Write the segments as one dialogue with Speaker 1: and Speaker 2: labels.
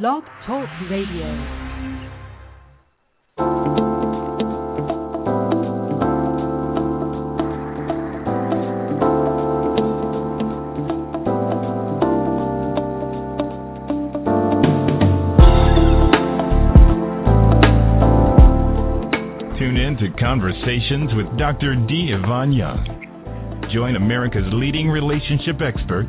Speaker 1: Blog Talk Radio.
Speaker 2: Tune in to Conversations with Dr. D. Ivan Young. Join America's leading relationship expert,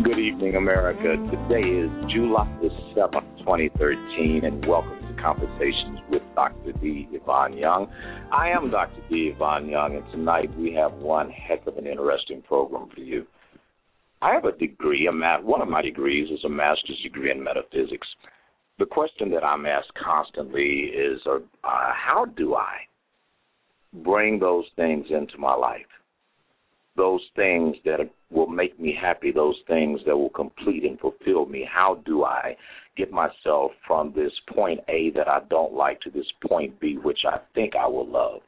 Speaker 3: Good evening, America. Today is July the 7th, 2013, and welcome to Conversations with Dr. D. Ivan Young. I am Dr. D. Ivan Young, and tonight we have one heck of an interesting program for you. I have a degree, a ma- one of my degrees is a master's degree in metaphysics. The question that I'm asked constantly is uh, how do I bring those things into my life? Those things that will make me happy, those things that will complete and fulfill me. How do I get myself from this point A that I don't like to this point B, which I think I will love?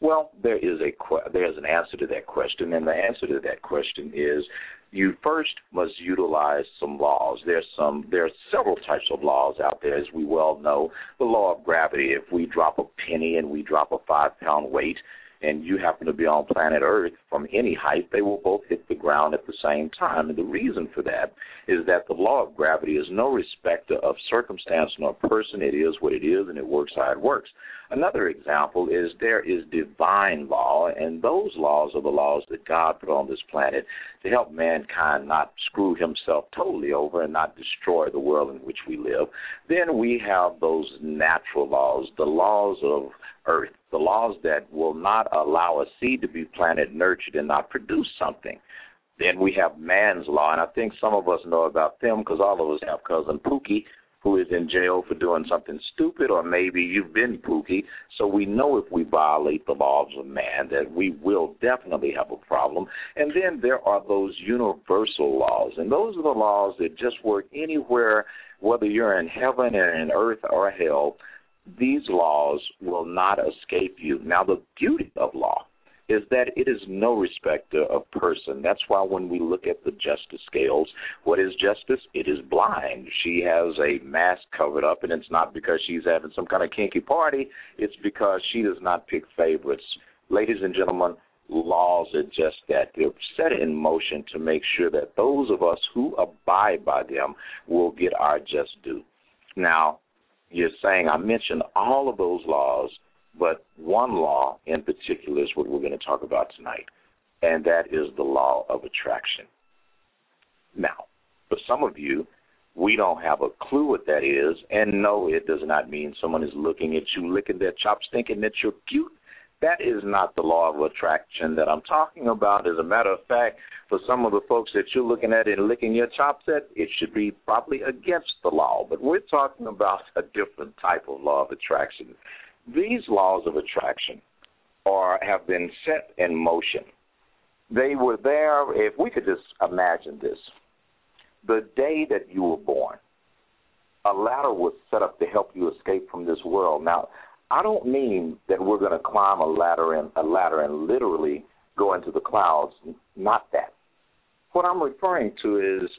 Speaker 3: Well, there is a there's an answer to that question, and the answer to that question is you first must utilize some laws. There's some there are several types of laws out there, as we well know. The law of gravity. If we drop a penny and we drop a five pound weight, and you happen to be on planet Earth from any height, they will both hit the ground at the same time. And the reason for that is that the law of gravity is no respecter of circumstance nor person. It is what it is, and it works how it works. Another example is there is divine law, and those laws are the laws that God put on this planet to help mankind not screw himself totally over and not destroy the world in which we live. Then we have those natural laws, the laws of earth, the laws that will not allow a seed to be planted, nurtured, and not produce something. Then we have man's law, and I think some of us know about them because all of us have cousin Pookie who is in jail for doing something stupid, or maybe you've been Pookie. So we know if we violate the laws of man that we will definitely have a problem. And then there are those universal laws, and those are the laws that just work anywhere, whether you're in heaven or in earth or hell these laws will not escape you. Now, the beauty of law is that it is no respecter of person. That's why when we look at the justice scales, what is justice? It is blind. She has a mask covered up, and it's not because she's having some kind of kinky party, it's because she does not pick favorites. Ladies and gentlemen, laws are just that. They're set in motion to make sure that those of us who abide by them will get our just due. Now, you're saying I mentioned all of those laws, but one law in particular is what we're going to talk about tonight, and that is the law of attraction. Now, for some of you, we don't have a clue what that is, and no, it does not mean someone is looking at you, licking their chops, thinking that you're cute. That is not the law of attraction that I'm talking about. As a matter of fact, for some of the folks that you're looking at and licking your chops at, it should be probably against the law. But we're talking about a different type of law of attraction. These laws of attraction are have been set in motion. They were there. If we could just imagine this, the day that you were born, a ladder was set up to help you escape from this world. Now, I don't mean that we're going to climb a ladder and a ladder and literally go into the clouds. Not that. What I'm referring to is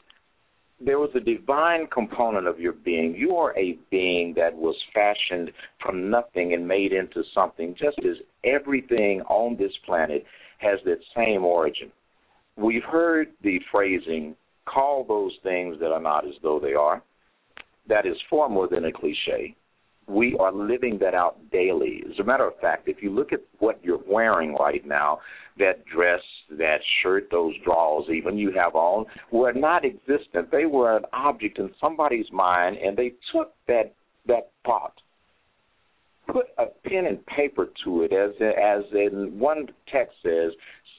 Speaker 3: there was a divine component of your being. You are a being that was fashioned from nothing and made into something, just as everything on this planet has that same origin. We've heard the phrasing, call those things that are not as though they are. That is far more than a cliche we are living that out daily. As a matter of fact, if you look at what you're wearing right now, that dress, that shirt, those drawers even you have on, were not existent. They were an object in somebody's mind, and they took that that thought, put a pen and paper to it, as as in one text says,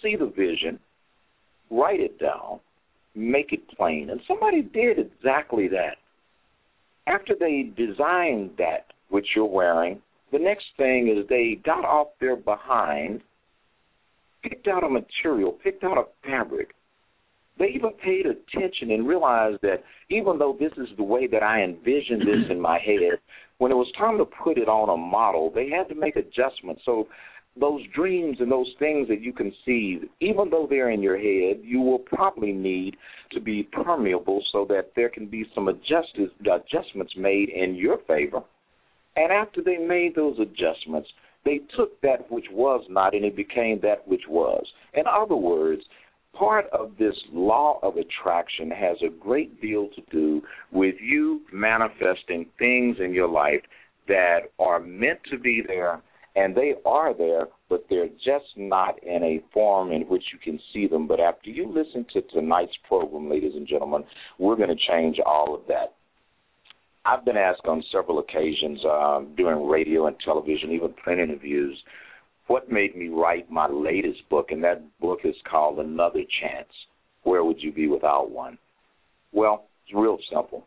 Speaker 3: see the vision, write it down, make it plain, and somebody did exactly that after they designed that which you're wearing, The next thing is they got off their behind, picked out a material, picked out a fabric. They even paid attention and realized that even though this is the way that I envisioned this in my head, when it was time to put it on a model, they had to make adjustments. So those dreams and those things that you conceive, even though they're in your head, you will probably need to be permeable so that there can be some adjust- adjustments made in your favor. And after they made those adjustments, they took that which was not and it became that which was. In other words, part of this law of attraction has a great deal to do with you manifesting things in your life that are meant to be there and they are there, but they're just not in a form in which you can see them. But after you listen to tonight's program, ladies and gentlemen, we're going to change all of that. I've been asked on several occasions um, during radio and television, even print interviews, what made me write my latest book, and that book is called Another Chance. Where would you be without one? Well, it's real simple.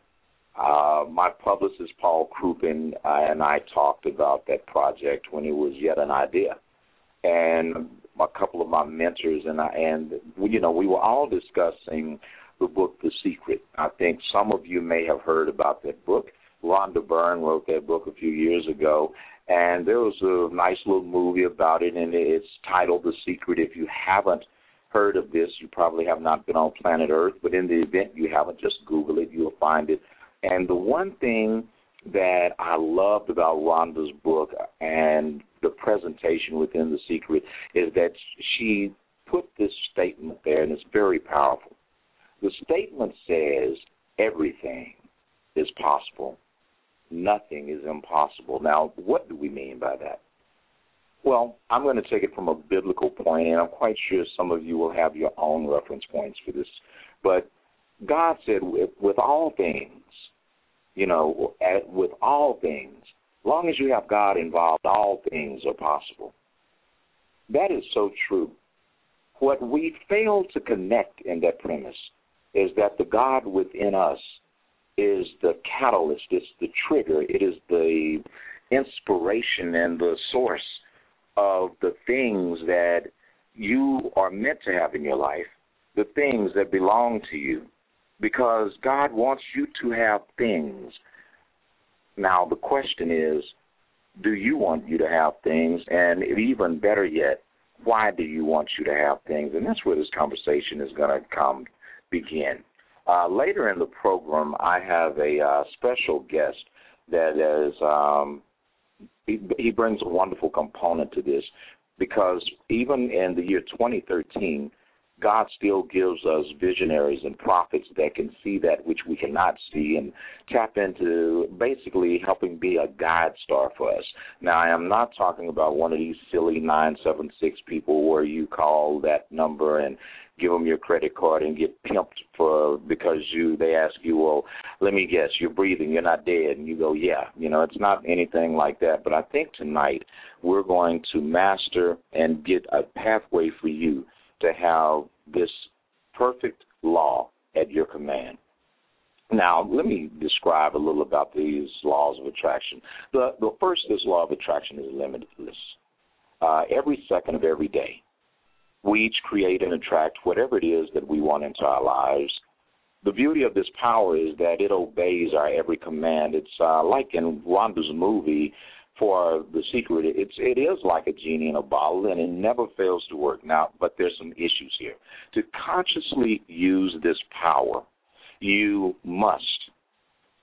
Speaker 3: Uh, my publicist Paul Cruppen uh, and I talked about that project when it was yet an idea, and a couple of my mentors and I, and you know, we were all discussing the book The Secret. I think some of you may have heard about that book. Rhonda Byrne wrote that book a few years ago, and there was a nice little movie about it, and it's titled The Secret. If you haven't heard of this, you probably have not been on planet Earth, but in the event you haven't, just Google it. You'll find it and the one thing that I loved about Rhonda's book and the presentation within The Secret is that she put this statement there, and it's very powerful. The statement says, everything is possible. Nothing is impossible. Now, what do we mean by that? Well, I'm going to take it from a biblical point, and I'm quite sure some of you will have your own reference points for this. But God said, with, with all things, you know, at, with all things, long as you have God involved, all things are possible. That is so true. What we fail to connect in that premise is that the God within us is the catalyst, it's the trigger, it is the inspiration and the source of the things that you are meant to have in your life, the things that belong to you because God wants you to have things. Now, the question is do you want you to have things? And even better yet, why do you want you to have things? And that's where this conversation is going to come begin. Uh, later in the program, I have a uh, special guest that is, um, he, he brings a wonderful component to this because even in the year 2013, God still gives us visionaries and prophets that can see that which we cannot see and tap into basically helping be a guide star for us. Now, I am not talking about one of these silly 976 people where you call that number and give them your credit card and get pimped for because you they ask you, well, let me guess, you're breathing, you're not dead, and you go, yeah. You know, it's not anything like that. But I think tonight we're going to master and get a pathway for you to have this perfect law at your command. Now, let me describe a little about these laws of attraction. The, the first, this law of attraction is limitless. Uh, every second of every day, we each create and attract whatever it is that we want into our lives. The beauty of this power is that it obeys our every command. It's uh, like in Rhonda's movie, for the secret. It's it is like a genie in a bottle, and it never fails to work. Now, but there's some issues here. To consciously use this power, you must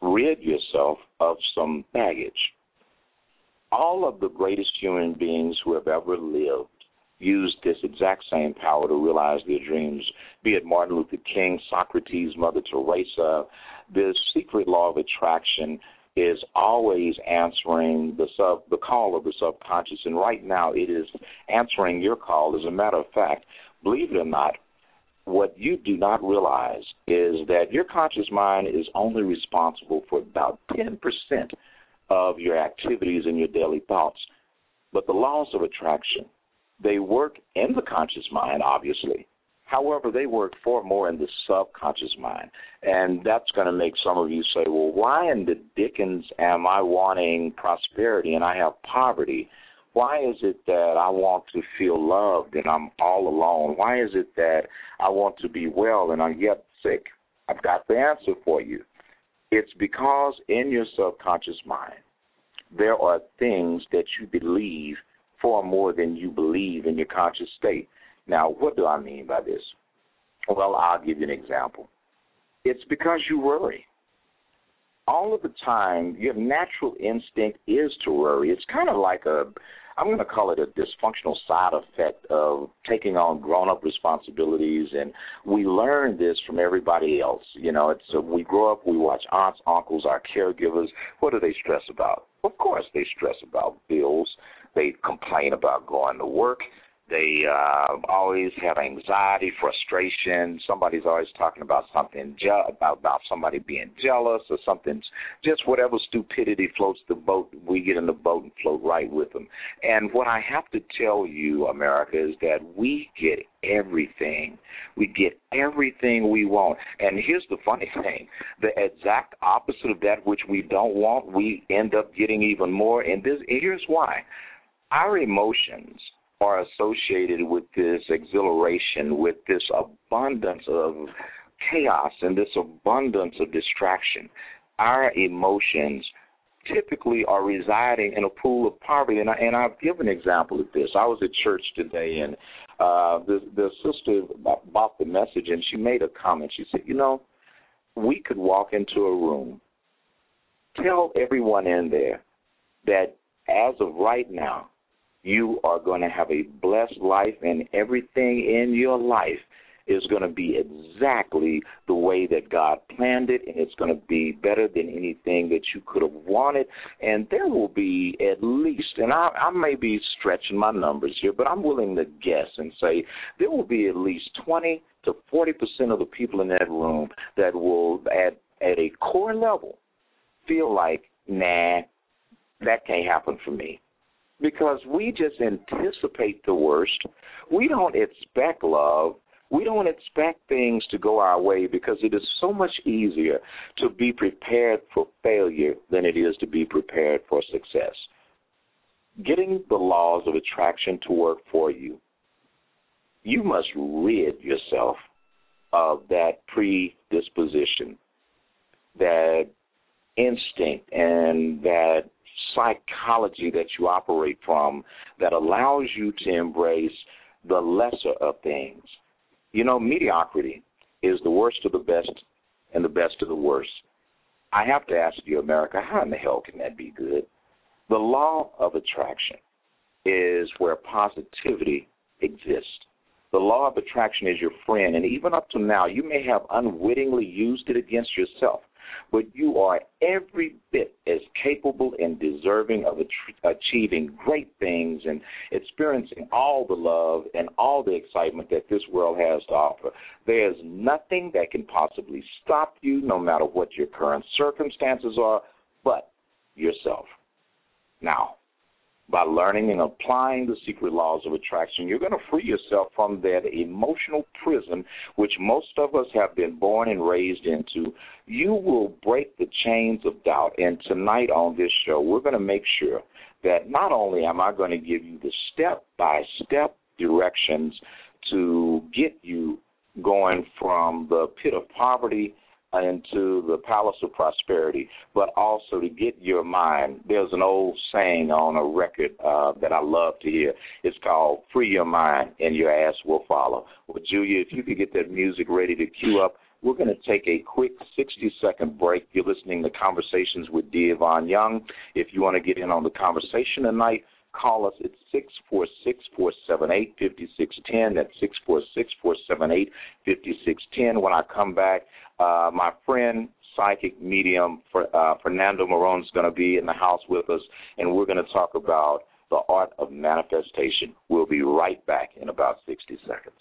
Speaker 3: rid yourself of some baggage. All of the greatest human beings who have ever lived used this exact same power to realize their dreams, be it Martin Luther King, Socrates, Mother Teresa. The secret law of attraction is always answering the sub the call of the subconscious. And right now it is answering your call. As a matter of fact believe it or not what you do not realize is that your conscious mind is only responsible for about 10% of your activities and your daily thoughts. But the laws of attraction they work in the conscious mind obviously However, they work far more in the subconscious mind. And that's going to make some of you say, well, why in the dickens am I wanting prosperity and I have poverty? Why is it that I want to feel loved and I'm all alone? Why is it that I want to be well and I'm yet sick? I've got the answer for you. It's because in your subconscious mind, there are things that you believe far more than you believe in your conscious state. Now, what do I mean by this? Well, I'll give you an example. It's because you worry. All of the time, your natural instinct is to worry. It's kind of like a, I'm going to call it a dysfunctional side effect of taking on grown up responsibilities. And we learn this from everybody else. You know, it's uh, we grow up, we watch aunts, uncles, our caregivers. What do they stress about? Of course, they stress about bills. They complain about going to work. They uh, always have anxiety, frustration. Somebody's always talking about something je- about about somebody being jealous or something. Just whatever stupidity floats the boat, we get in the boat and float right with them. And what I have to tell you, America, is that we get everything. We get everything we want. And here's the funny thing: the exact opposite of that which we don't want, we end up getting even more. And this here's why: our emotions are associated with this exhilaration, with this abundance of chaos and this abundance of distraction. Our emotions typically are residing in a pool of poverty. And, I, and I'll give an example of this. I was at church today, and uh, the, the sister bought the message, and she made a comment. She said, You know, we could walk into a room, tell everyone in there that as of right now, you are going to have a blessed life, and everything in your life is going to be exactly the way that God planned it, and it's going to be better than anything that you could have wanted. And there will be at least, and I, I may be stretching my numbers here, but I'm willing to guess and say there will be at least 20 to 40 percent of the people in that room that will, at at a core level, feel like, nah, that can't happen for me because we just anticipate the worst. We don't expect love. We don't expect things to go our way because it is so much easier to be prepared for failure than it is to be prepared for success. Getting the laws of attraction to work for you, you must rid yourself of that predisposition, that instinct, and that psychology that you operate from that allows you to embrace the lesser of things. You know, mediocrity is the worst of the best and the best of the worst. I have to ask you, America, how in the hell can that be good? The law of attraction is where positivity exists. The law of attraction is your friend, and even up to now, you may have unwittingly used it against yourself but you are every bit as capable and deserving of achieving great things and experiencing all the love and all the excitement that this world has to offer. There's nothing that can possibly stop you, no matter what your current circumstances are, but yourself. Now, by learning and applying the secret laws of attraction, you're going to free yourself from that emotional prison which most of us have been born and raised into. You will break the chains of doubt. And tonight on this show, we're going to make sure that not only am I going to give you the step by step directions to get you going from the pit of poverty into the palace of prosperity, but also to get your mind. There's an old saying on a record uh, that I love to hear. It's called "Free Your Mind and Your Ass Will Follow." Well, Julia, if you could get that music ready to cue up, we're going to take a quick 60 second break. You're listening to Conversations with D. Ivan Young. If you want to get in on the conversation tonight, call us at 646 478 5610. That's 646 478 5610. When I come back, uh, my friend, psychic medium for, uh, Fernando Marron is going to be in the house with us, and we're going to talk about the art of manifestation. We'll be right back in about 60 seconds.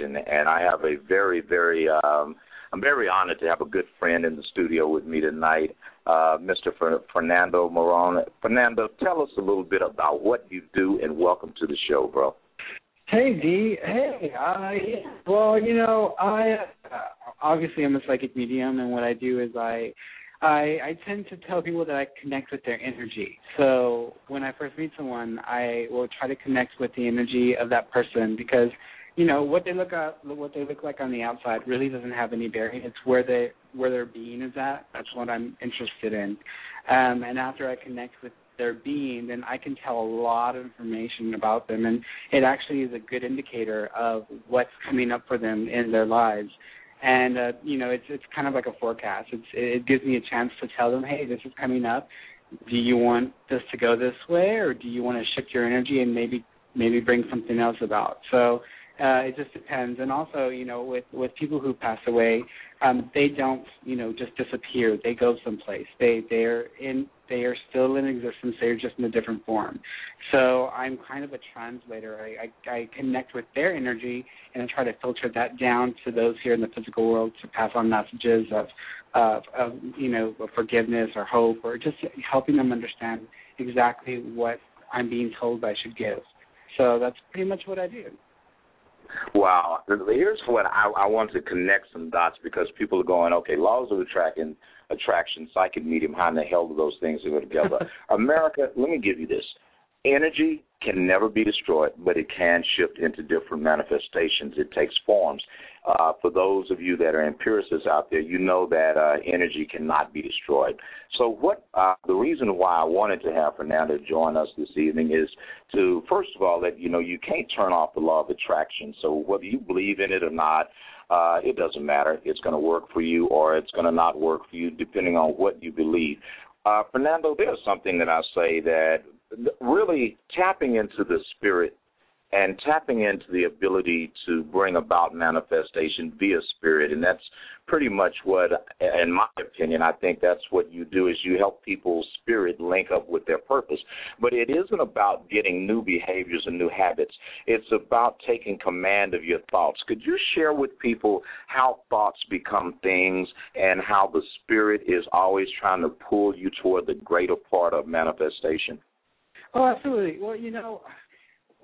Speaker 3: And I have a very, very, um, I'm very honored to have a good friend in the studio with me tonight, uh, Mr. Fernando Marron. Fernando, tell us a little bit about what you do, and welcome to the show, bro.
Speaker 4: Hey D, hey, uh, well, you know, I uh, obviously I'm a psychic medium, and what I do is I, I, I tend to tell people that I connect with their energy. So when I first meet someone, I will try to connect with the energy of that person because, you know, what they look at, what they look like on the outside really doesn't have any bearing. It's where they, where their being is at. That's what I'm interested in. Um, and after I connect with their being, then I can tell a lot of information about them, and it actually is a good indicator of what's coming up for them in their lives. And uh, you know, it's it's kind of like a forecast. It's it gives me a chance to tell them, hey, this is coming up. Do you want this to go this way, or do you want to shift your energy and maybe maybe bring something else about? So uh, it just depends. And also, you know, with with people who pass away, um, they don't, you know, just disappear. They go someplace. They they're in they are still in existence. They're just in a different form. So I'm kind of a translator. I, I, I connect with their energy and I try to filter that down to those here in the physical world to pass on messages of, of, of you know, forgiveness or hope or just helping them understand exactly what I'm being told I should give. So that's pretty much what I do.
Speaker 3: Wow. Here's what I, I want to connect some dots because people are going, okay, laws of attraction, attraction, psychic medium, how in the hell do those things go together? America, let me give you this. Energy can never be destroyed, but it can shift into different manifestations. It takes forms. Uh, for those of you that are empiricists out there, you know that uh, energy cannot be destroyed. So, what uh, the reason why I wanted to have Fernando join us this evening is to, first of all, that you know you can't turn off the law of attraction. So, whether you believe in it or not, uh, it doesn't matter. It's going to work for you, or it's going to not work for you, depending on what you believe. Uh, Fernando, there's something that I say that really tapping into the spirit and tapping into the ability to bring about manifestation via spirit. And that's pretty much what in my opinion i think that's what you do is you help people's spirit link up with their purpose. But it isn't about getting new behaviors and new habits. It's about taking command of your thoughts. Could you share with people how thoughts become things and how the spirit is always trying to pull you toward the greater part of manifestation?
Speaker 4: Oh absolutely. Well you know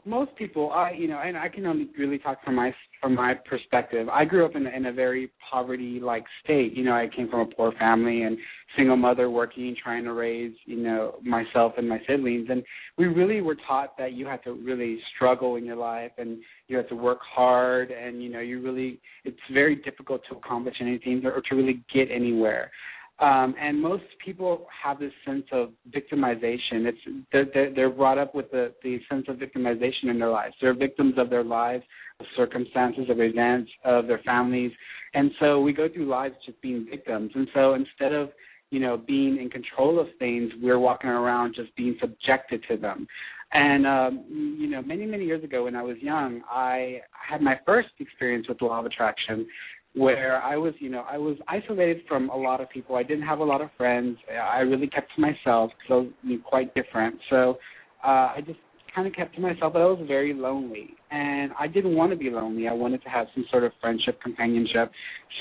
Speaker 4: most people, I you know, and I can only really talk from my from my perspective. I grew up in in a very poverty like state. You know, I came from a poor family and single mother working, trying to raise you know myself and my siblings, and we really were taught that you have to really struggle in your life and you have to work hard, and you know you really it's very difficult to accomplish anything or, to really get anywhere. Um, and most people have this sense of victimization. It's they're, they're brought up with the, the sense of victimization in their lives. They're victims of their lives, of circumstances, of events, of their families, and so we go through lives just being victims. And so instead of you know being in control of things, we're walking around just being subjected to them. And um, you know, many many years ago when I was young, I had my first experience with the law of attraction, where I was, you know, I was isolated from a lot of people. I didn't have a lot of friends. I really kept to myself because I was quite different. So uh, I just kind of kept to myself, but I was very lonely, and I didn't want to be lonely. I wanted to have some sort of friendship, companionship.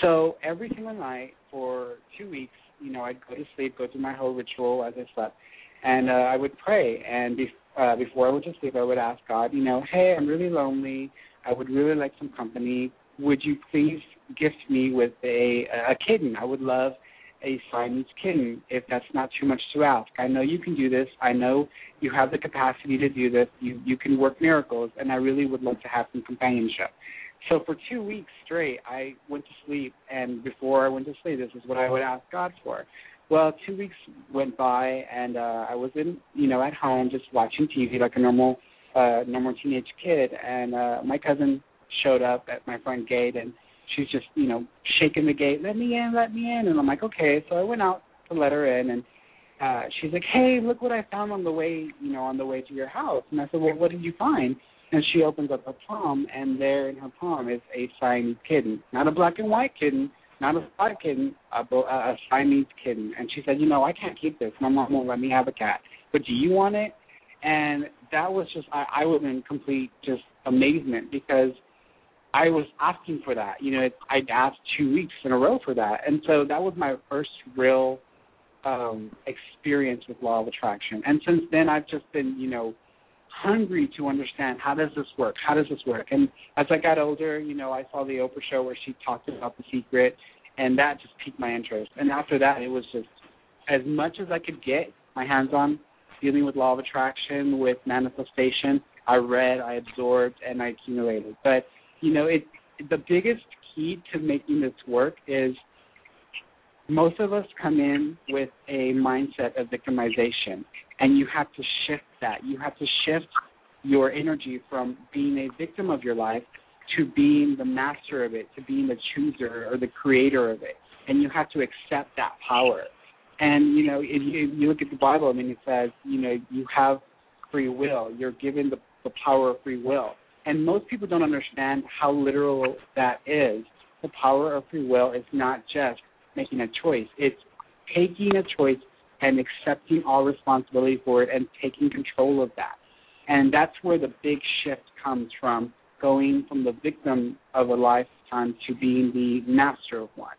Speaker 4: So every single night for two weeks, you know, I'd go to sleep, go through my whole ritual as I slept, and uh, I would pray. And be- uh, before I went to sleep, I would ask God, you know, hey, I'm really lonely. I would really like some company. Would you please gift me with a a kitten. I would love a Siamese kitten if that's not too much to ask. I know you can do this. I know you have the capacity to do this. You you can work miracles, and I really would love to have some companionship. So for two weeks straight, I went to sleep, and before I went to sleep, this is what I would ask God for. Well, two weeks went by, and uh, I was in, you know, at home just watching TV like a normal, uh, normal teenage kid, and uh, my cousin showed up at my front gate, and she's just you know shaking the gate, let me in, let me in, and I'm like, okay. So I went out to let her in, and uh, she's like, hey, look what I found on the way, you know, on the way to your house. And I said, well, what did you find? And she opens up her palm, and there in her palm is a Siamese kitten, not a black and white kitten, not a spotted kitten, a, a Siamese kitten. And she said, you know, I can't keep this. My mom won't let me have a cat. But do you want it? And that was just I, I was in complete just amazement because I was asking for that. You know, I'd asked two weeks in a row for that, and so that was my first real um experience with law of attraction. And since then, I've just been, you know, hungry to understand how does this work? How does this work? And as I got older, you know, I saw the Oprah show where she talked about the secret, and that just piqued my interest. And after that, it was just as much as I could get my hands on dealing with law of attraction, with manifestation. I read, I absorbed, and I accumulated. But you know, it the biggest key to making this work is most of us come in with a mindset of victimization, and you have to shift that. You have to shift your energy from being a victim of your life to being the master of it, to being the chooser or the creator of it. And you have to accept that power. And you know, if you, if you look at the Bible, I mean, it says, you know, you have free will. You're given the, the power of free will. And most people don't understand how literal that is. The power of free will is not just making a choice; it's taking a choice and accepting all responsibility for it and taking control of that. And that's where the big shift comes from, going from the victim of a lifetime to being the master of one.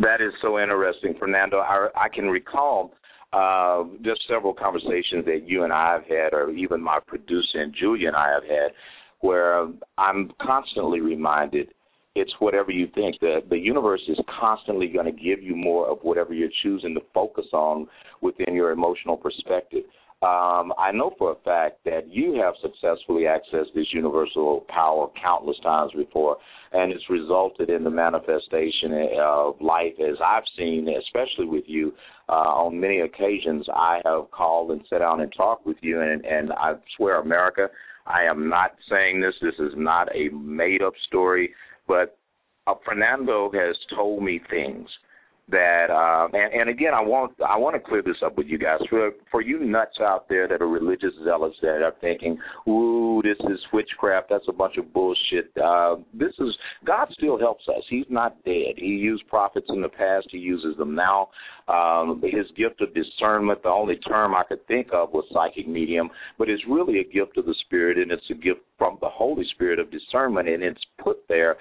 Speaker 3: That is so interesting, Fernando. I, I can recall uh, just several conversations that you and I have had, or even my producer and Julia and I have had, where I'm constantly reminded it's whatever you think. The the universe is constantly going to give you more of whatever you're choosing to focus on within your emotional perspective. Um, I know for a fact that you have successfully accessed this universal power countless times before, and it's resulted in the manifestation of life as I've seen, especially with you. Uh, on many occasions, I have called and sat down and talked with you, and, and I swear, America, I am not saying this. This is not a made up story, but uh, Fernando has told me things that uh and, and again I want I want to clear this up with you guys for for you nuts out there that are religious zealots that are thinking, "Ooh, this is witchcraft. That's a bunch of bullshit." Uh this is God still helps us. He's not dead. He used prophets in the past. He uses them now. Um his gift of discernment, the only term I could think of was psychic medium, but it's really a gift of the spirit and it's a gift from the Holy Spirit of discernment and it's put there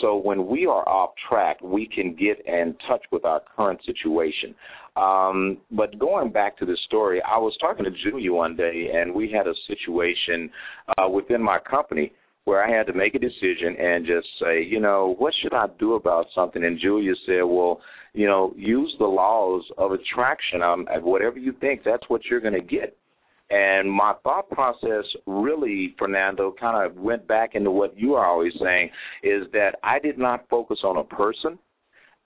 Speaker 3: so when we are off track, we can get in touch with our current situation. Um, but going back to the story, I was talking to Julia one day, and we had a situation uh, within my company where I had to make a decision and just say, you know, what should I do about something? And Julia said, well, you know, use the laws of attraction. Um, whatever you think, that's what you're going to get. And my thought process really, Fernando, kind of went back into what you are always saying is that I did not focus on a person.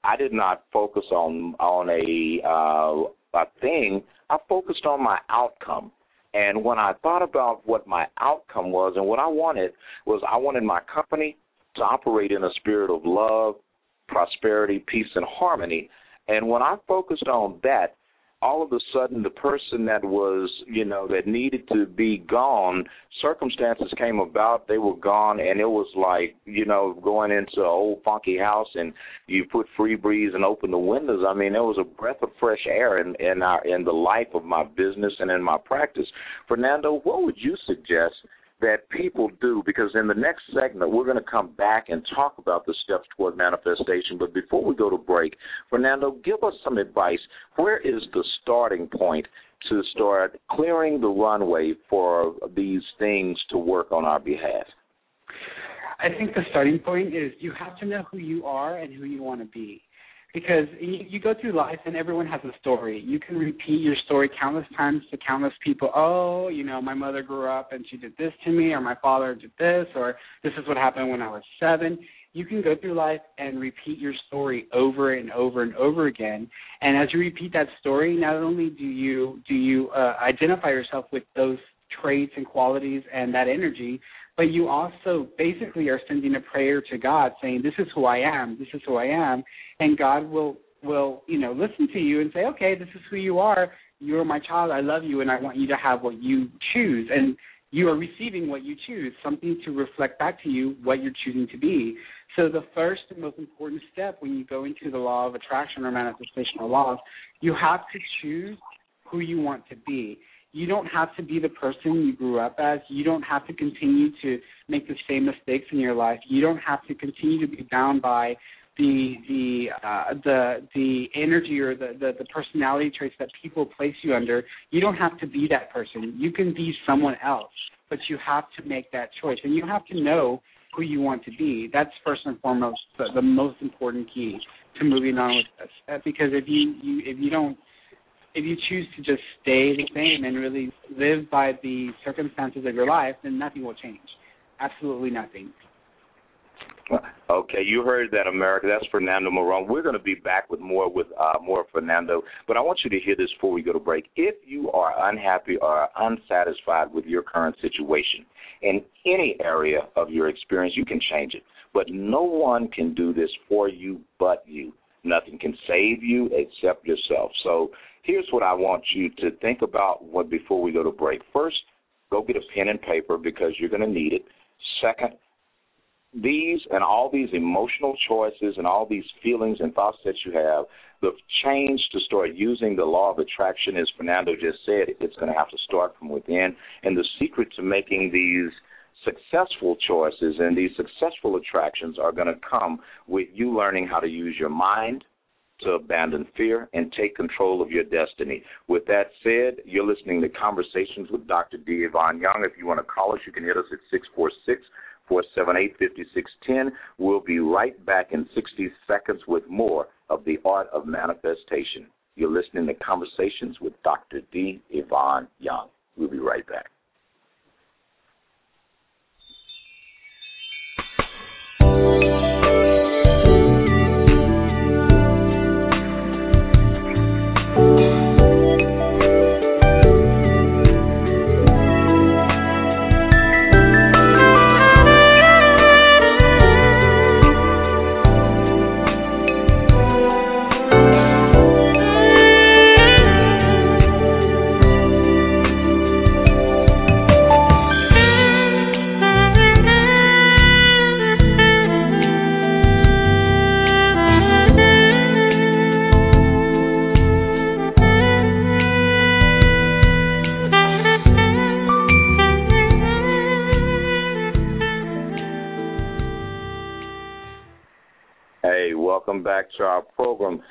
Speaker 3: I did not focus on on a uh, a thing. I focused on my outcome. And when I thought about what my outcome was and what I wanted was I wanted my company to operate in a spirit of love, prosperity, peace, and harmony. And when I focused on that, all of a sudden the person that was you know that needed to be gone circumstances came about they were gone and it was like you know going into an old funky house and you put Febreze and open the windows. I mean there was a breath of fresh air in in our in the life of my business and in my practice. Fernando what would you suggest that people do because in the next segment we're going to come back and talk about the steps toward manifestation. But before we go to break, Fernando, give us some advice. Where is the starting point to start clearing the runway for these things to work on our behalf?
Speaker 4: I think the starting point is you have to know who you are and who you want to be because you, you go through life and everyone has a story. You can repeat your story countless times to countless people. Oh, you know, my mother grew up and she did this to me, or my father did this, or this is what happened when I was seven. You can go through life and repeat your story over and over and over again. And as you repeat that story, not only do you do you uh, identify yourself with those traits and qualities and that energy, but you also basically are sending a prayer to God saying, This is who I am, this is who I am. And God will will, you know, listen to you and say, Okay, this is who you are, you're my child, I love you and I want you to have what you choose. And you are receiving what you choose, something to reflect back to you what you're choosing to be. So the first and most important step when you go into the law of attraction or manifestation manifestational laws, you have to choose who you want to be. You don't have to be the person you grew up as. You don't have to continue to make the same mistakes in your life. You don't have to continue to be bound by the the uh, the the energy or the, the the personality traits that people place you under. You don't have to be that person. You can be someone else, but you have to make that choice, and you have to know who you want to be. That's first and foremost the, the most important key to moving on with this. Uh, because if you, you if you don't if you choose to just stay the same and really live by the circumstances of your life, then nothing will change. Absolutely nothing.
Speaker 3: Okay, you heard that, America. That's Fernando Marron. We're going to be back with more with uh, more Fernando, but I want you to hear this before we go to break. If you are unhappy or unsatisfied with your current situation in any area of your experience, you can change it. But no one can do this for you but you. Nothing can save you except yourself. So here's what I want you to think about what, before we go to break. First, go get a pen and paper because you're going to need it. Second, these and all these emotional choices and all these feelings and thoughts that you have, the change to start using the law of attraction, as Fernando just said, it's going to have to start from within. And the secret to making these successful choices and these successful attractions are going to come with you learning how to use your mind to abandon fear and take control of your destiny. With that said, you're listening to Conversations with Dr. D. Ivan Young. If you want to call us, you can hit us at 646 478 5610. We'll be right back in 60 seconds with more of the art of manifestation. You're listening to Conversations with Dr. D. Ivan Young. We'll be right back. Back to our program.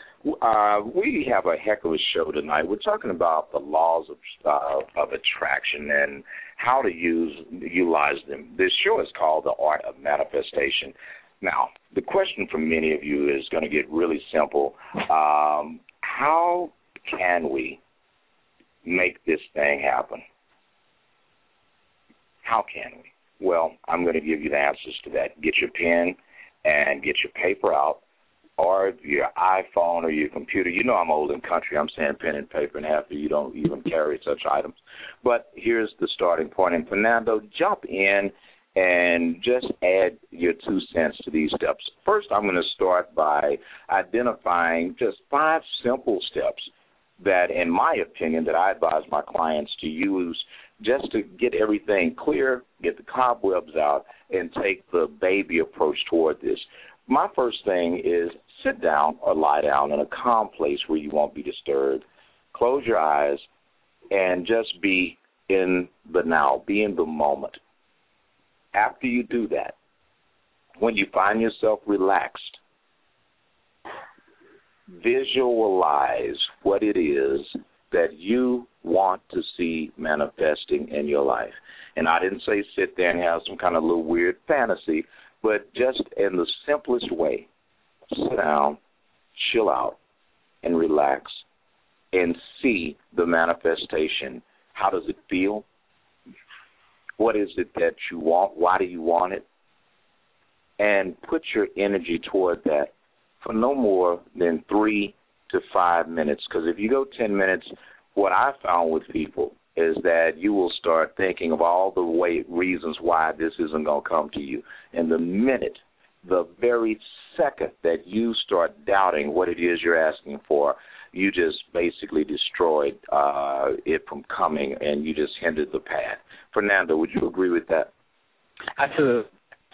Speaker 3: Uh, we have a heck of a show tonight. We're talking about the laws of uh, of attraction and how to use utilize them. This show is called The Art of Manifestation. Now, the question from many of you is going to get really simple. Um, how can we make this thing happen? How can we? Well, I'm going to give you the answers to that. Get your pen and get your paper out or your iPhone or your computer. You know I'm old and country. I'm saying pen and paper, and of you don't even carry such items. But here's the starting point. And Fernando, jump in and just add your two cents to these steps. First, I'm going to start by identifying just five simple steps that, in my opinion, that I advise my clients to use just to get everything clear, get the cobwebs out, and take the baby approach toward this. My first thing is sit down or lie down in a calm place where you won't be disturbed. Close your eyes and just be in the now, be in the moment. After you do that, when you find yourself relaxed, visualize what it is that you want to see manifesting in your life. And I didn't say sit there and have some kind of little weird fantasy, but just in the simplest way sit down, chill out, and relax and see the manifestation. How does it feel? What is it that you want? Why do you want it? And put your energy toward that for no more than three to five minutes. Because if you go 10 minutes, what I found with people is that you will start thinking of all the way, reasons why this isn't going to come to you. And the minute, the very second that you start doubting what it is you're asking for, you just basically destroyed uh, it from coming, and you just hindered the path. Fernando, would you agree with that?
Speaker 4: Absolutely.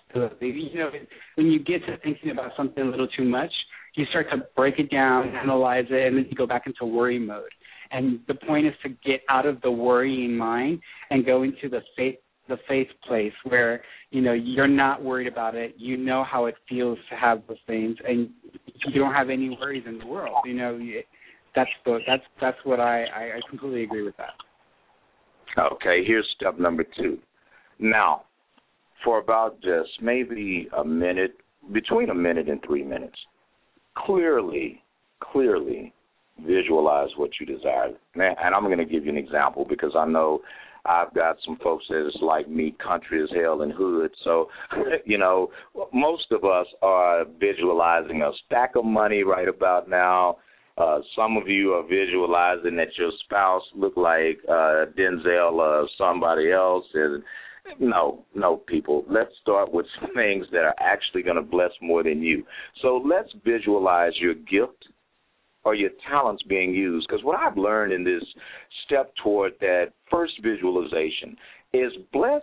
Speaker 4: Absolutely. You know, when you get to thinking about something a little too much, you start to break it down, analyze it, and then you go back into worry mode. And the point is to get out of the worrying mind and go into the faith the faith place where you know you're not worried about it. You know how it feels to have those things and you don't have any worries in the world you know. That's the that's that's what i i completely agree with that.
Speaker 3: Okay here's step number two. Now for about just maybe a minute between a minute and three minutes clearly clearly visualize what you desire. And i'm going to give you an example because i know I've got some folks that is like me, country as hell and hood. So, you know, most of us are visualizing a stack of money right about now. Uh, some of you are visualizing that your spouse look like uh, Denzel or somebody else. And no, no, people. Let's start with things that are actually going to bless more than you. So let's visualize your gift or your talents being used. Because what I've learned in this step toward that first visualization is bless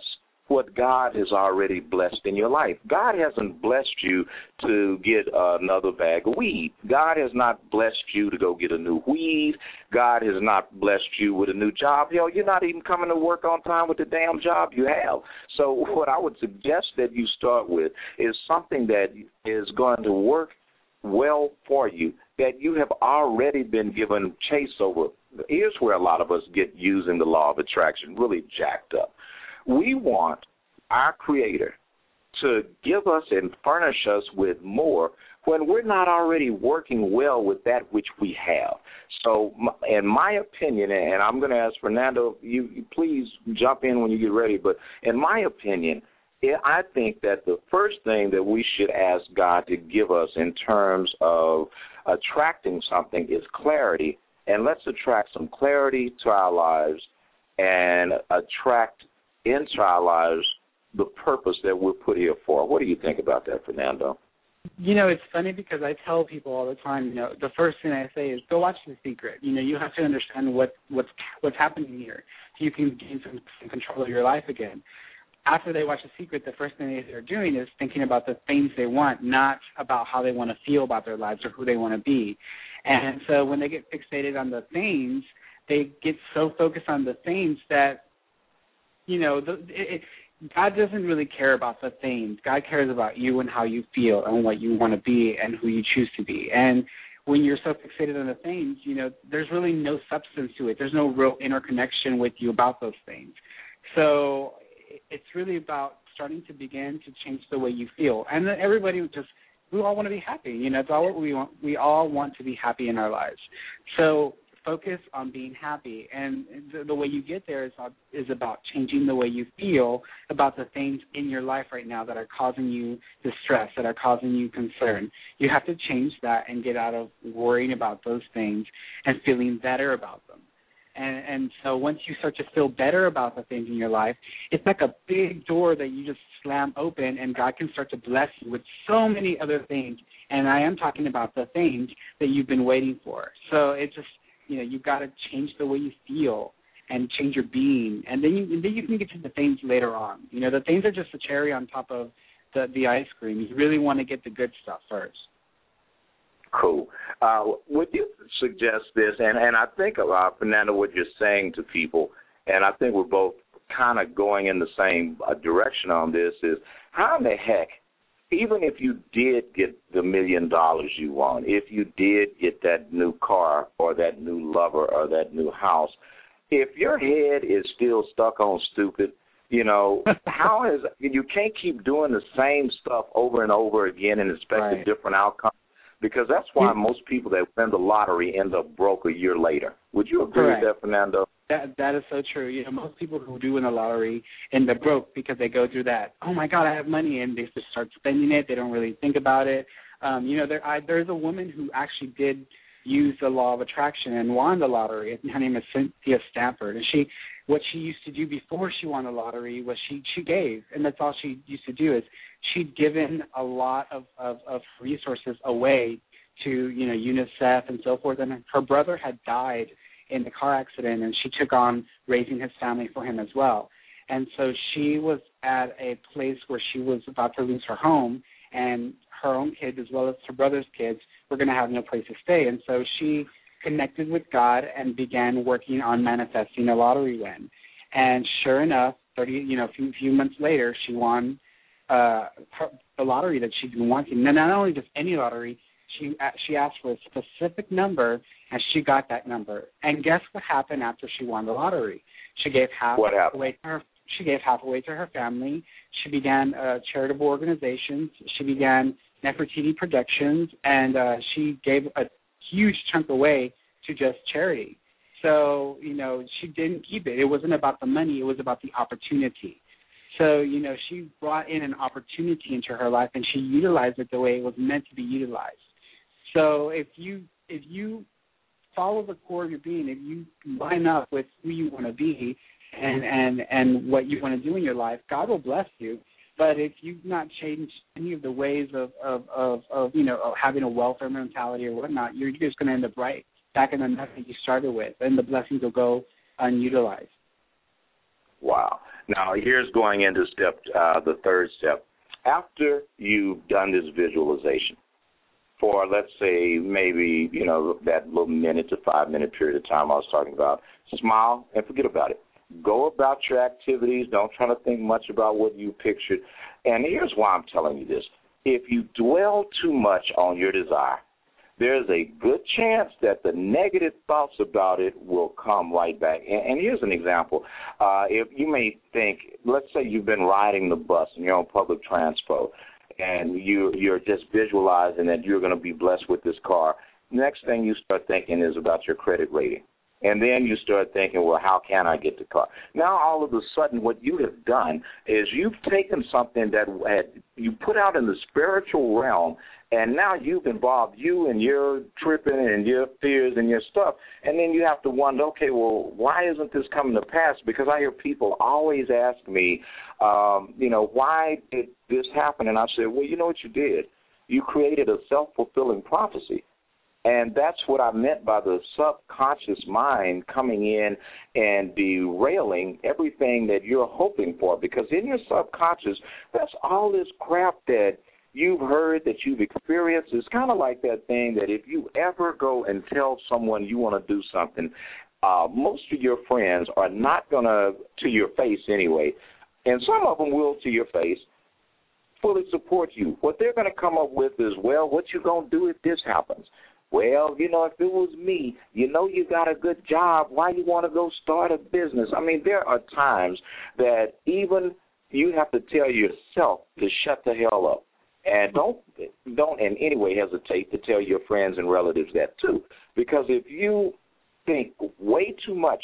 Speaker 3: what God has already blessed in your life. God hasn't blessed you to get another bag of weed. God has not blessed you to go get a new weed. God has not blessed you with a new job. Hell, you're not even coming to work on time with the damn job you have. So what I would suggest that you start with is something that is going to work well for you that you have already been given chase over. Here's where a lot of us get using the law of attraction really jacked up. We want our Creator to give us and furnish us with more when we're not already working well with that which we have. So, in my opinion, and I'm going to ask Fernando, you, please jump in when you get ready, but in my opinion, I think that the first thing that we should ask God to give us in terms of attracting something is clarity. And let's attract some clarity to our lives and attract into our lives the purpose that we're put here for. What do you think about that, Fernando?
Speaker 4: You know, it's funny because I tell people all the time, you know, the first thing I say is go watch The Secret. You know, you have to understand what what's what's happening here so you can gain some, some control of your life again after they watch The Secret, the first thing they're doing is thinking about the things they want, not about how they want to feel about their lives or who they want to be. And so when they get fixated on the things, they get so focused on the things that, you know, the, it, God doesn't really care about the things. God cares about you and how you feel and what you want to be and who you choose to be. And when you're so fixated on the things, you know, there's really no substance to it. There's no real interconnection with you about those things. So it's really about starting to begin to change the way you feel, and then everybody just we all want to be happy. You know, it's all what we want. We all want to be happy in our lives. So focus on being happy, and the, the way you get there is is about changing the way you feel about the things in your life right now that are causing you distress, that are causing you concern. You have to change that and get out of worrying about those things and feeling better about them. And, and so once you start to feel better about the things in your life, it's like a big door that you just slam open, and God can start to bless you with so many other things. And I am talking about the things that you've been waiting for. So it's just you know you've got to change the way you feel and change your being, and then you and then you can get to the things later on. You know the things are just the cherry on top of the the ice cream. You really want to get the good stuff first.
Speaker 3: Cool. Uh, would you suggest this? And and I think uh, Fernando, what you're saying to people, and I think we're both kind of going in the same uh, direction on this is how in the heck, even if you did get the million dollars you want, if you did get that new car or that new lover or that new house, if your head is still stuck on stupid, you know, how is you can't keep doing the same stuff over and over again and expect right. a different outcome because that's why most people that win the lottery end up broke a year later. Would you agree
Speaker 4: Correct.
Speaker 3: with that, Fernando?
Speaker 4: That that is so true. You know, most people who do win the lottery end up broke because they go through that. Oh my God, I have money, and they just start spending it. They don't really think about it. Um, you know, there I, there's a woman who actually did use the law of attraction and won the lottery. Her name is Cynthia Stafford, and she what she used to do before she won the lottery was she she gave, and that's all she used to do is she'd given a lot of of, of resources away to you know UNICEF and so forth. And her brother had died in the car accident, and she took on raising his family for him as well. And so she was at a place where she was about to lose her home, and her own kids as well as her brother's kids were going to have no place to stay. And so she connected with God and began working on manifesting a lottery win. And sure enough, thirty you know a few, few months later, she won uh her, the lottery that she'd been wanting. And not only just any lottery, she she asked for a specific number, and she got that number. And guess what happened after she won the lottery? She gave half
Speaker 3: what happened?
Speaker 4: away to her. She gave half away to her family. She began uh, charitable organizations. She began Nefertiti Productions, and uh, she gave a huge chunk away to just charity. So you know she didn't keep it. It wasn't about the money. It was about the opportunity. So you know she brought in an opportunity into her life, and she utilized it the way it was meant to be utilized. So if you if you follow the core of your being, if you line up with who you want to be and and and what you want to do in your life, God will bless you. But if you've not changed any of the ways of of of, of you know of having a welfare mentality or whatnot, you're just going to end up right back in the mess that you started with, and the blessings will go unutilized.
Speaker 3: Wow. Now here's going into step uh, the third step. After you've done this visualization for let's say maybe you know that little minute to five minute period of time I was talking about, smile and forget about it. Go about your activities. Don't try to think much about what you pictured. And here's why I'm telling you this: if you dwell too much on your desire, there's a good chance that the negative thoughts about it will come right back. And, here's an example. Uh, if you may think, let's say you've been riding the bus and you're on public transport, and you you're just visualizing that you're going to be blessed with this car. Next thing you start thinking is about your credit rating. And then you start thinking, well, how can I get the car? Now, all of a sudden, what you have done is you've taken something that you put out in the spiritual realm, and now you've involved you and your tripping and your fears and your stuff. And then you have to wonder, okay, well, why isn't this coming to pass? Because I hear people always ask me, um, you know, why did this happen? And I say, well, you know what you did? You created a self fulfilling prophecy. And that's what I meant by the subconscious mind coming in and derailing everything that you're hoping for. Because in your subconscious, that's all this crap that you've heard, that you've experienced. It's kind of like that thing that if you ever go and tell someone you want to do something, uh, most of your friends are not going to, to your face anyway, and some of them will to your face, fully support you. What they're going to come up with is, well, what you going to do if this happens? Well, you know, if it was me, you know you got a good job, why you want to go start a business? I mean, there are times that even you have to tell yourself to shut the hell up. And don't don't in any way hesitate to tell your friends and relatives that too. Because if you think way too much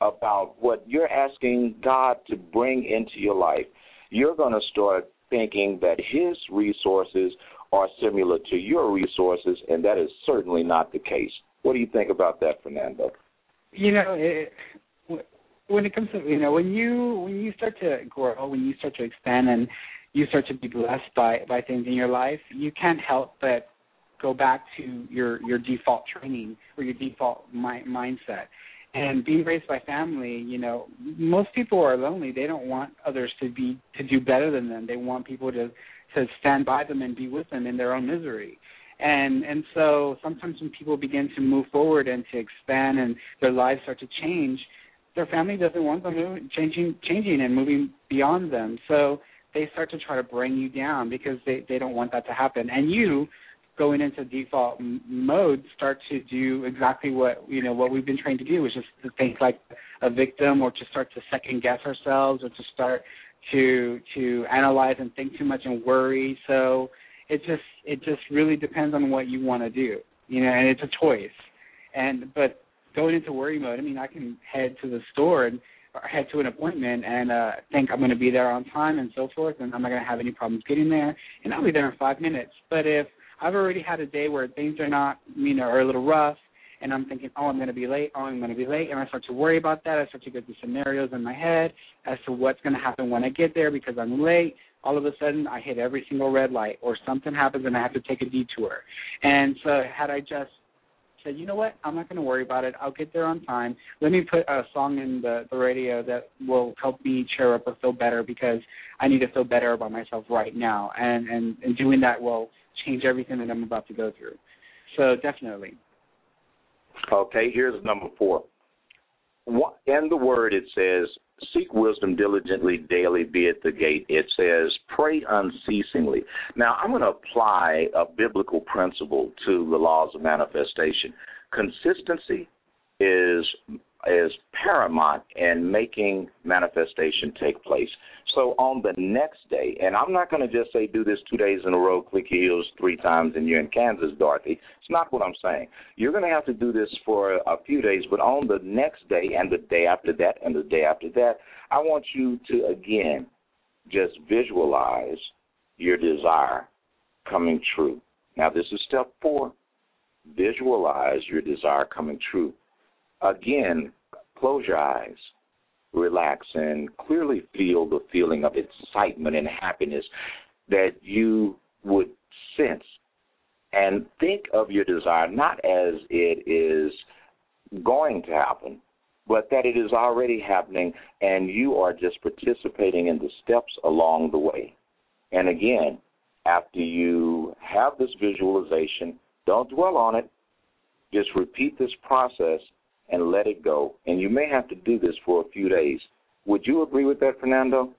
Speaker 3: about what you're asking God to bring into your life, you're going to start thinking that his resources are similar to your resources, and that is certainly not the case. What do you think about that, Fernando?
Speaker 4: You know, it, when it comes to you know when you when you start to grow, when you start to expand, and you start to be blessed by by things in your life, you can't help but go back to your your default training or your default mi- mindset. And being raised by family, you know, most people are lonely. They don't want others to be to do better than them. They want people to to stand by them and be with them in their own misery. And and so sometimes when people begin to move forward and to expand and their lives start to change, their family doesn't want them changing changing and moving beyond them. So they start to try to bring you down because they they don't want that to happen. And you going into default m- mode start to do exactly what you know what we've been trained to do, which is to think like a victim or to start to second guess ourselves or to start to to analyze and think too much and worry. So it just it just really depends on what you want to do, you know, and it's a choice. And but going into worry mode, I mean, I can head to the store and head to an appointment and uh think I'm going to be there on time and so forth, and I'm not going to have any problems getting there, and I'll be there in five minutes. But if I've already had a day where things are not, you know, are a little rough, and I'm thinking, oh, I'm going to be late, oh, I'm going to be late, and I start to worry about that. I start to get the scenarios in my head as to what's going to happen when I get there because I'm late. all of a sudden I hit every single red light, or something happens and I have to take a detour. And so had I just said, you know what, I'm not going to worry about it. I'll get there on time. Let me put a song in the the radio that will help me cheer up or feel better because I need to feel better about myself right now. And and and doing that will change everything that I'm about to go through. So definitely.
Speaker 3: Okay, here's number four. In the word, it says, Seek wisdom diligently daily, be at the gate. It says, Pray unceasingly. Now, I'm going to apply a biblical principle to the laws of manifestation. Consistency is is paramount in making manifestation take place. So on the next day, and I'm not going to just say do this two days in a row, click heels three times, and you're in Kansas, Dorothy. It's not what I'm saying. You're going to have to do this for a few days, but on the next day and the day after that and the day after that, I want you to again just visualize your desire coming true. Now, this is step four. Visualize your desire coming true. Again, close your eyes relax and clearly feel the feeling of excitement and happiness that you would sense and think of your desire not as it is going to happen, but that it is already happening and you are just participating in the steps along the way. And again, after you have this visualization, don't dwell on it. Just repeat this process and let it go. And you may have to do this for a few days. Would you agree with that, Fernando?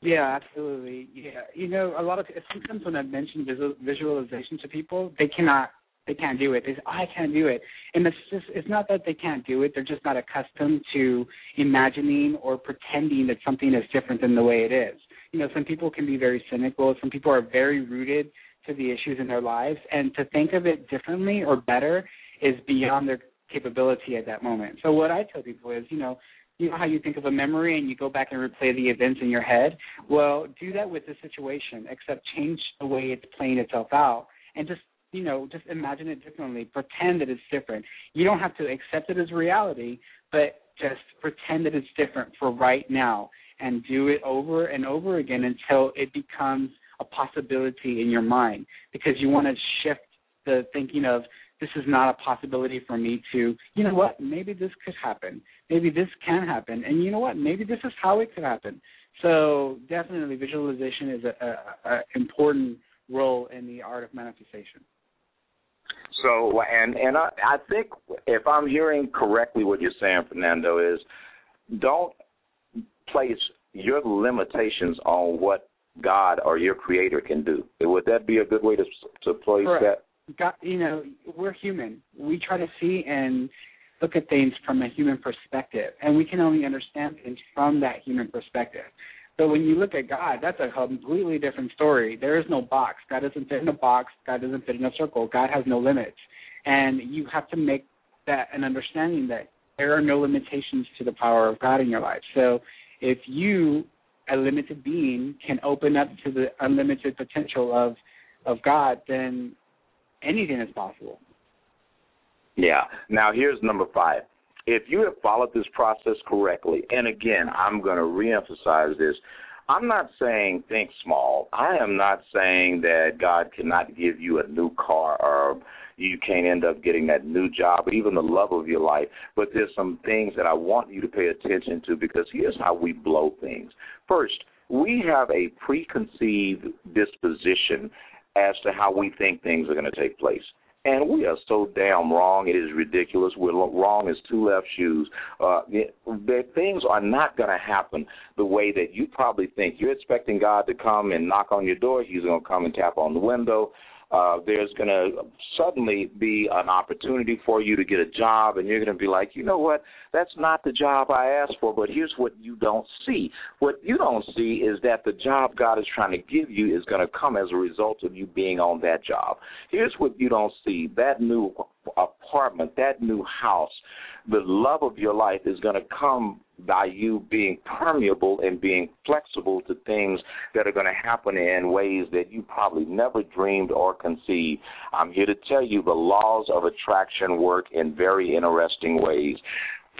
Speaker 4: Yeah, absolutely. Yeah, you know, a lot of sometimes when I mention visual, visualization to people, they cannot, they can't do it. They say, oh, I can't do it, and it's just, it's not that they can't do it. They're just not accustomed to imagining or pretending that something is different than the way it is. You know, some people can be very cynical. Some people are very rooted to the issues in their lives, and to think of it differently or better is beyond their capability at that moment. So what I tell people is, you know, you know how you think of a memory and you go back and replay the events in your head? Well, do that with the situation, except change the way it's playing itself out and just you know, just imagine it differently. Pretend that it's different. You don't have to accept it as reality, but just pretend that it's different for right now and do it over and over again until it becomes a possibility in your mind because you want to shift the thinking of this is not a possibility for me to, you know what, maybe this could happen. Maybe this can happen. And you know what, maybe this is how it could happen. So definitely visualization is a, a, a important role in the art of manifestation.
Speaker 3: So and and I, I think if I'm hearing correctly what you're saying, Fernando, is don't place your limitations on what God or your Creator can do. Would that be a good way to to place
Speaker 4: Correct.
Speaker 3: that?
Speaker 4: God, you know, we're human. We try to see and look at things from a human perspective, and we can only understand things from that human perspective. But when you look at God, that's a completely different story. There is no box. God doesn't fit in a box. God doesn't fit in a circle. God has no limits, and you have to make that an understanding that there are no limitations to the power of God in your life. So if you, a limited being, can open up to the unlimited potential of of God, then anything is possible.
Speaker 3: Yeah. Now here's number five. If you have followed this process correctly, and again, I'm going to reemphasize this. I'm not saying think small. I am not saying that God cannot give you a new car or you can't end up getting that new job or even the love of your life. But there's some things that I want you to pay attention to because here's how we blow things. First, we have a preconceived disposition as to how we think things are going to take place. And we are so damn wrong. It is ridiculous. We're wrong as two left shoes. Uh, that things are not going to happen the way that you probably think. You're expecting God to come and knock on your door. He's going to come and tap on the window uh, there's going to suddenly be an opportunity for you to get a job, and you're going to be like, you know what, that's not the job I asked for, but here's what you don't see. What you don't see is that the job God is trying to give you is going to come as a result of you being on that job. Here's what you don't see that new apartment, that new house, the love of your life is going to come by you being permeable and being flexible to things that are going to happen in ways that you probably never dreamed or conceived. I'm here to tell you the laws of attraction work in very interesting ways.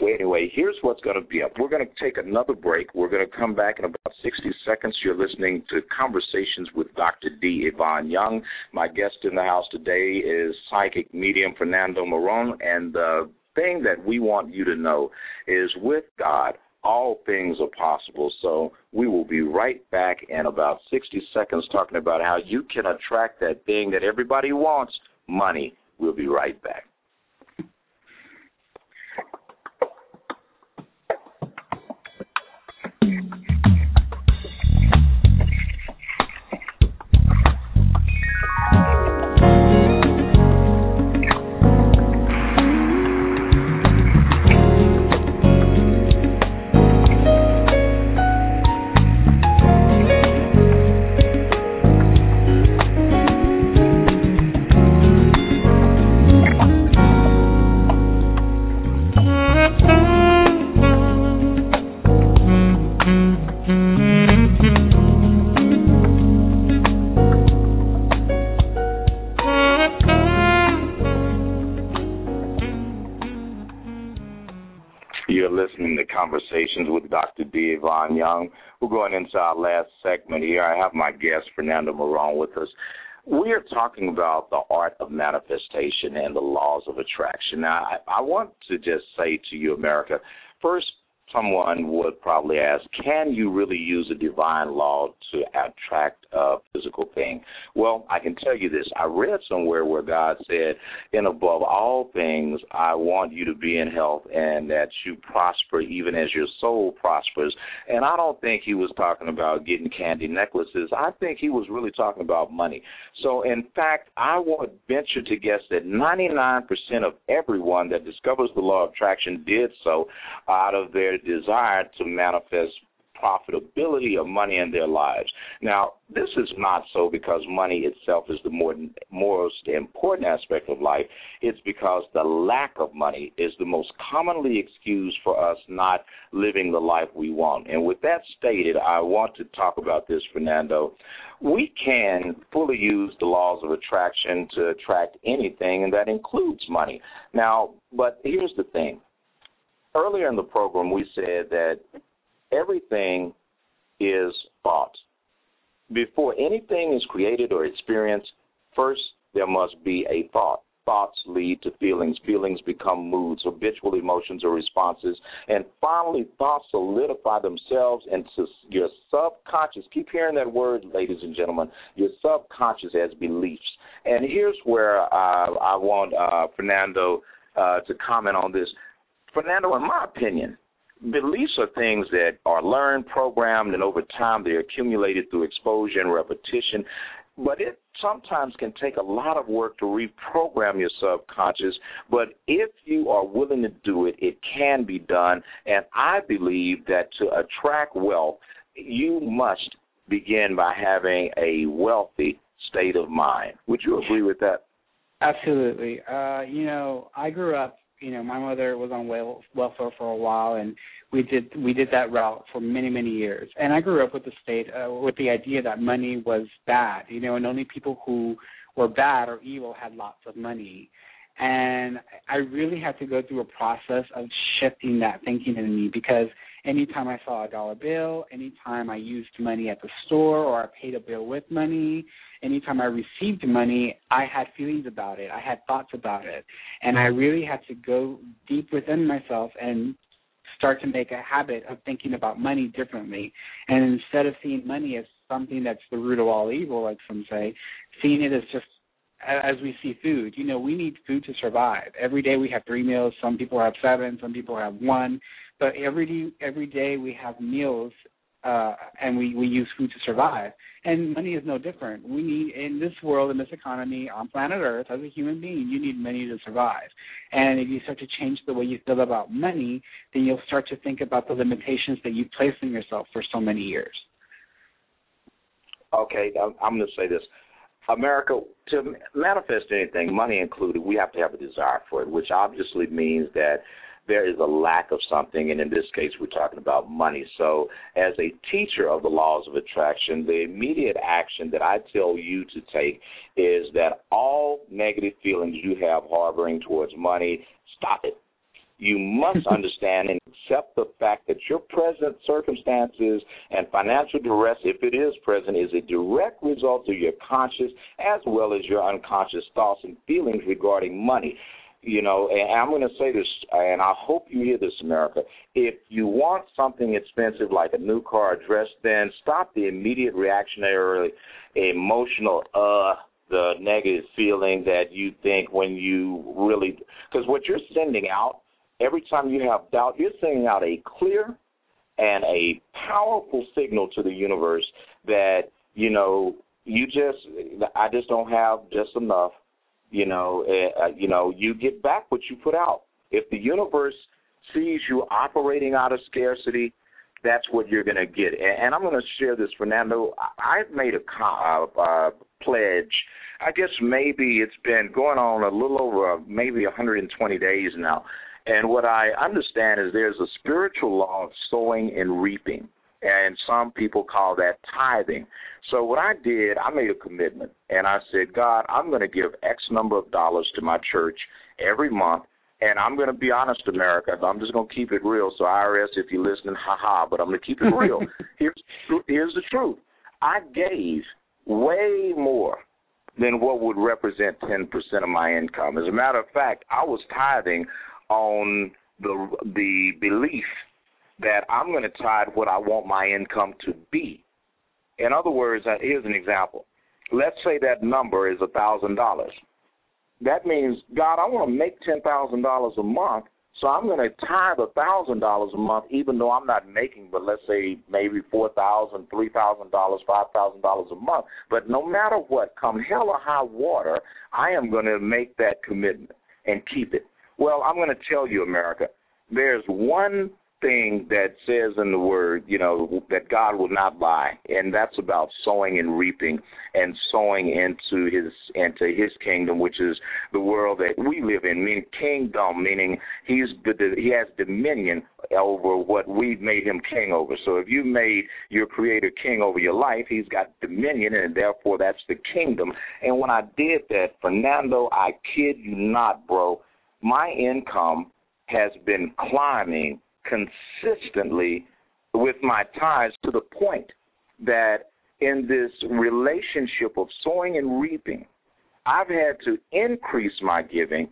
Speaker 3: Well, anyway, here's what's going to be up. We're going to take another break. We're going to come back in about 60 seconds. You're listening to Conversations with Dr. D. Ivan Young. My guest in the house today is psychic medium Fernando Marron, and the thing that we want you to know is with God, all things are possible. So we will be right back in about 60 seconds talking about how you can attract that thing that everybody wants money. We'll be right back. Ivan Young. We're going into our last segment here. I have my guest, Fernando Marron, with us. We are talking about the art of manifestation and the laws of attraction. Now, I, I want to just say to you, America, first, someone would probably ask, can you really use a divine law to attract a physical thing? Well, I can tell you this. I read somewhere where God said, and above all things, I want you to be in health and that you prosper even as your soul prospers. And I don't think he was talking about getting candy necklaces. I think he was really talking about money. So, in fact, I would venture to guess that 99% of everyone that discovers the law of attraction did so out of their desire to manifest profitability or money in their lives. Now, this is not so because money itself is the more, most important aspect of life. It's because the lack of money is the most commonly excused for us not living the life we want. And with that stated, I want to talk about this, Fernando. We can fully use the laws of attraction to attract anything, and that includes money. Now, but here's the thing earlier in the program, we said that everything is thought. Before anything is created or experienced, first there must be a thought. Thoughts lead to feelings. Feelings become moods, habitual emotions or responses. And finally, thoughts solidify themselves into your subconscious. Keep hearing that word, ladies and gentlemen. Your subconscious as beliefs. And here's where I want uh, Fernando uh, to comment on this. Fernando, in my opinion, beliefs are things that are learned, programmed, and over time they're accumulated through exposure and repetition. But it sometimes can take a lot of work to reprogram your subconscious. But if you are willing to do it, it can be done. And I believe that to attract wealth, you must begin by having a wealthy state of mind. Would you agree with that?
Speaker 4: Absolutely. Uh, you know, I grew up you know, my mother was on welfare for a while, and we did we did that route for many many years. And I grew up with the state uh, with the idea that money was bad, you know, and only people who were bad or evil had lots of money. And I really had to go through a process of shifting that thinking in me because anytime I saw a dollar bill, anytime I used money at the store or I paid a bill with money, anytime I received money, I had feelings about it. I had thoughts about it. And I really had to go deep within myself and start to make a habit of thinking about money differently. And instead of seeing money as something that's the root of all evil, like some say, seeing it as just as we see food. You know, we need food to survive. Every day we have three meals. Some people have seven. Some people have one. But every day, every day we have meals, uh, and we we use food to survive. And money is no different. We need in this world, in this economy, on planet Earth, as a human being, you need money to survive. And if you start to change the way you feel about money, then you'll start to think about the limitations that you placed on yourself for so many years.
Speaker 3: Okay, I'm going to say this. America, to manifest anything, money included, we have to have a desire for it, which obviously means that there is a lack of something, and in this case, we're talking about money. So, as a teacher of the laws of attraction, the immediate action that I tell you to take is that all negative feelings you have harboring towards money, stop it you must understand and accept the fact that your present circumstances and financial duress, if it is present, is a direct result of your conscious as well as your unconscious thoughts and feelings regarding money. You know, and I'm going to say this, and I hope you hear this, America. If you want something expensive like a new car or dress, then stop the immediate reactionary, emotional, uh, the negative feeling that you think when you really, because what you're sending out every time you have doubt, you're sending out a clear and a powerful signal to the universe that you know you just I just don't have just enough. You know, uh, you know, you get back what you put out. If the universe sees you operating out of scarcity, that's what you're going to get. And, and I'm going to share this, Fernando. I've made a uh, uh, pledge. I guess maybe it's been going on a little over uh, maybe 120 days now and what I understand is there's a spiritual law of sowing and reaping, and some people call that tithing. So what I did, I made a commitment, and I said, God, I'm going to give X number of dollars to my church every month. And I'm going to be honest, America. I'm just going to keep it real. So IRS, if you're listening, haha. But I'm going to keep it real. here's here's the truth. I gave way more than what would represent 10% of my income. As a matter of fact, I was tithing on the the belief that I'm going to tithe what I want my income to be. In other words, uh, here's an example. Let's say that number is a thousand dollars. That means, God, I want to make ten thousand dollars a month, so I'm going to a thousand dollars a month, even though I'm not making, but let's say maybe four thousand, three thousand dollars, five thousand dollars a month. But no matter what, come hell or high water, I am going to make that commitment and keep it. Well, I'm going to tell you, America, there's one thing that says in the word, you know, that God will not lie, and that's about sowing and reaping and sowing into his into his kingdom, which is the world that we live in, meaning kingdom, meaning he's he has dominion over what we've made him king over. So if you made your creator king over your life, he's got dominion and therefore that's the kingdom. And when I did that, Fernando, I kid you not, bro, my income has been climbing consistently with my ties to the point that in this relationship of sowing and reaping, I've had to increase my giving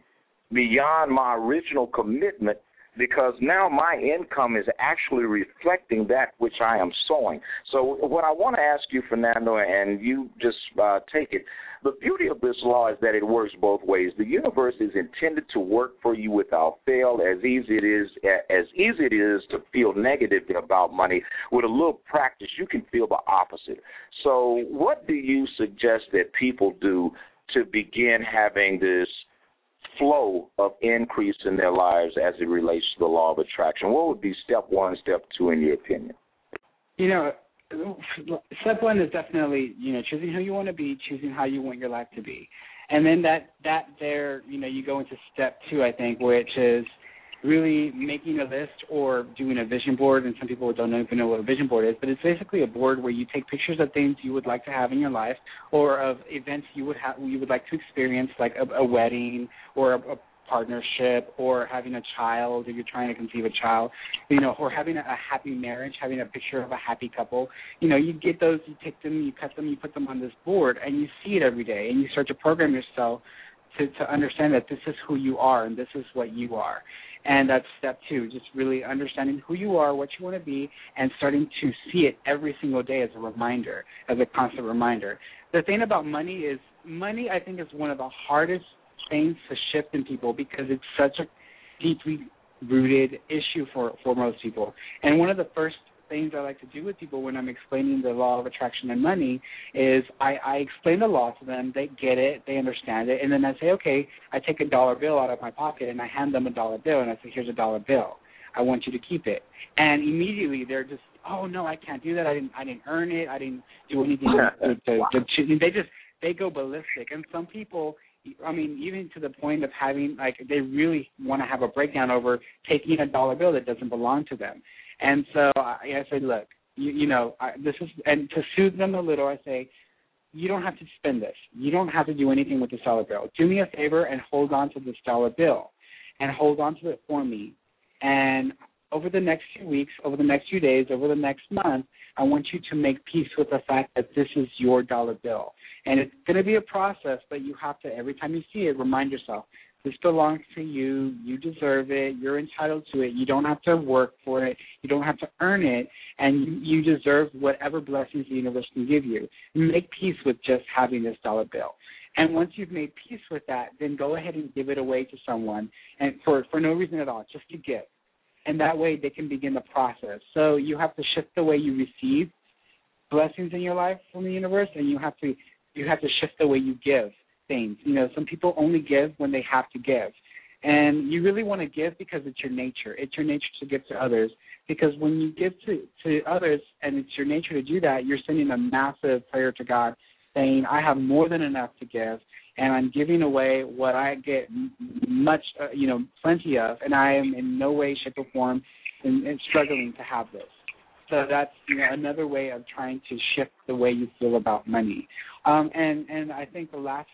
Speaker 3: beyond my original commitment because now my income is actually reflecting that which I am sowing. So, what I want to ask you, Fernando, and you just uh, take it, the beauty of this law is that it works both ways. The universe is intended to work for you without fail. As easy it is, as easy it is to feel negative about money. With a little practice, you can feel the opposite. So, what do you suggest that people do to begin having this flow of increase in their lives as it relates to the law of attraction? What would be step one, step two, in your opinion?
Speaker 4: You know, step one is definitely you know choosing who you want to be, choosing how you want your life to be, and then that that there you know you go into step two, I think, which is really making a list or doing a vision board. And some people don't even know what a vision board is, but it's basically a board where you take pictures of things you would like to have in your life or of events you would have you would like to experience, like a, a wedding or a, a partnership or having a child or you're trying to conceive a child, you know, or having a, a happy marriage, having a picture of a happy couple. You know, you get those, you take them, you cut them, you put them on this board, and you see it every day, and you start to program yourself to to understand that this is who you are and this is what you are. And that's step two, just really understanding who you are, what you want to be, and starting to see it every single day as a reminder, as a constant reminder. The thing about money is, money, I think, is one of the hardest things to shift in people because it's such a deeply rooted issue for, for most people. And one of the first things I like to do with people when I'm explaining the law of attraction and money is I, I explain the law to them. They get it, they understand it, and then I say, okay, I take a dollar bill out of my pocket and I hand them a dollar bill and I say, here's a dollar bill. I want you to keep it. And immediately they're just, oh no, I can't do that. I didn't, I didn't earn it. I didn't do anything to, to, to, to. They just, they go ballistic. And some people, I mean, even to the point of having like they really want to have a breakdown over taking a dollar bill that doesn't belong to them. And so I, I say, look, you, you know, I, this is, and to soothe them a little, I say, you don't have to spend this. You don't have to do anything with this dollar bill. Do me a favor and hold on to this dollar bill, and hold on to it for me. And over the next few weeks, over the next few days, over the next month, I want you to make peace with the fact that this is your dollar bill. And it's going to be a process, but you have to, every time you see it, remind yourself this belongs to you. You deserve it. You're entitled to it. You don't have to work for it. You don't have to earn it. And you, deserve whatever blessings the universe can give you. Make peace with just having this dollar bill. And once you've made peace with that, then go ahead and give it away to someone, and for for no reason at all, just to give. And that way, they can begin the process. So you have to shift the way you receive blessings in your life from the universe, and you have to you have to shift the way you give things. You know, some people only give when they have to give. And you really want to give because it's your nature. It's your nature to give to others. Because when you give to, to others and it's your nature to do that, you're sending a massive prayer to God saying, I have more than enough to give, and I'm giving away what I get much, uh, you know, plenty of, and I am in no way, shape, or form in, in struggling to have this. So that's you know another way of trying to shift the way you feel about money. Um, and and I think the last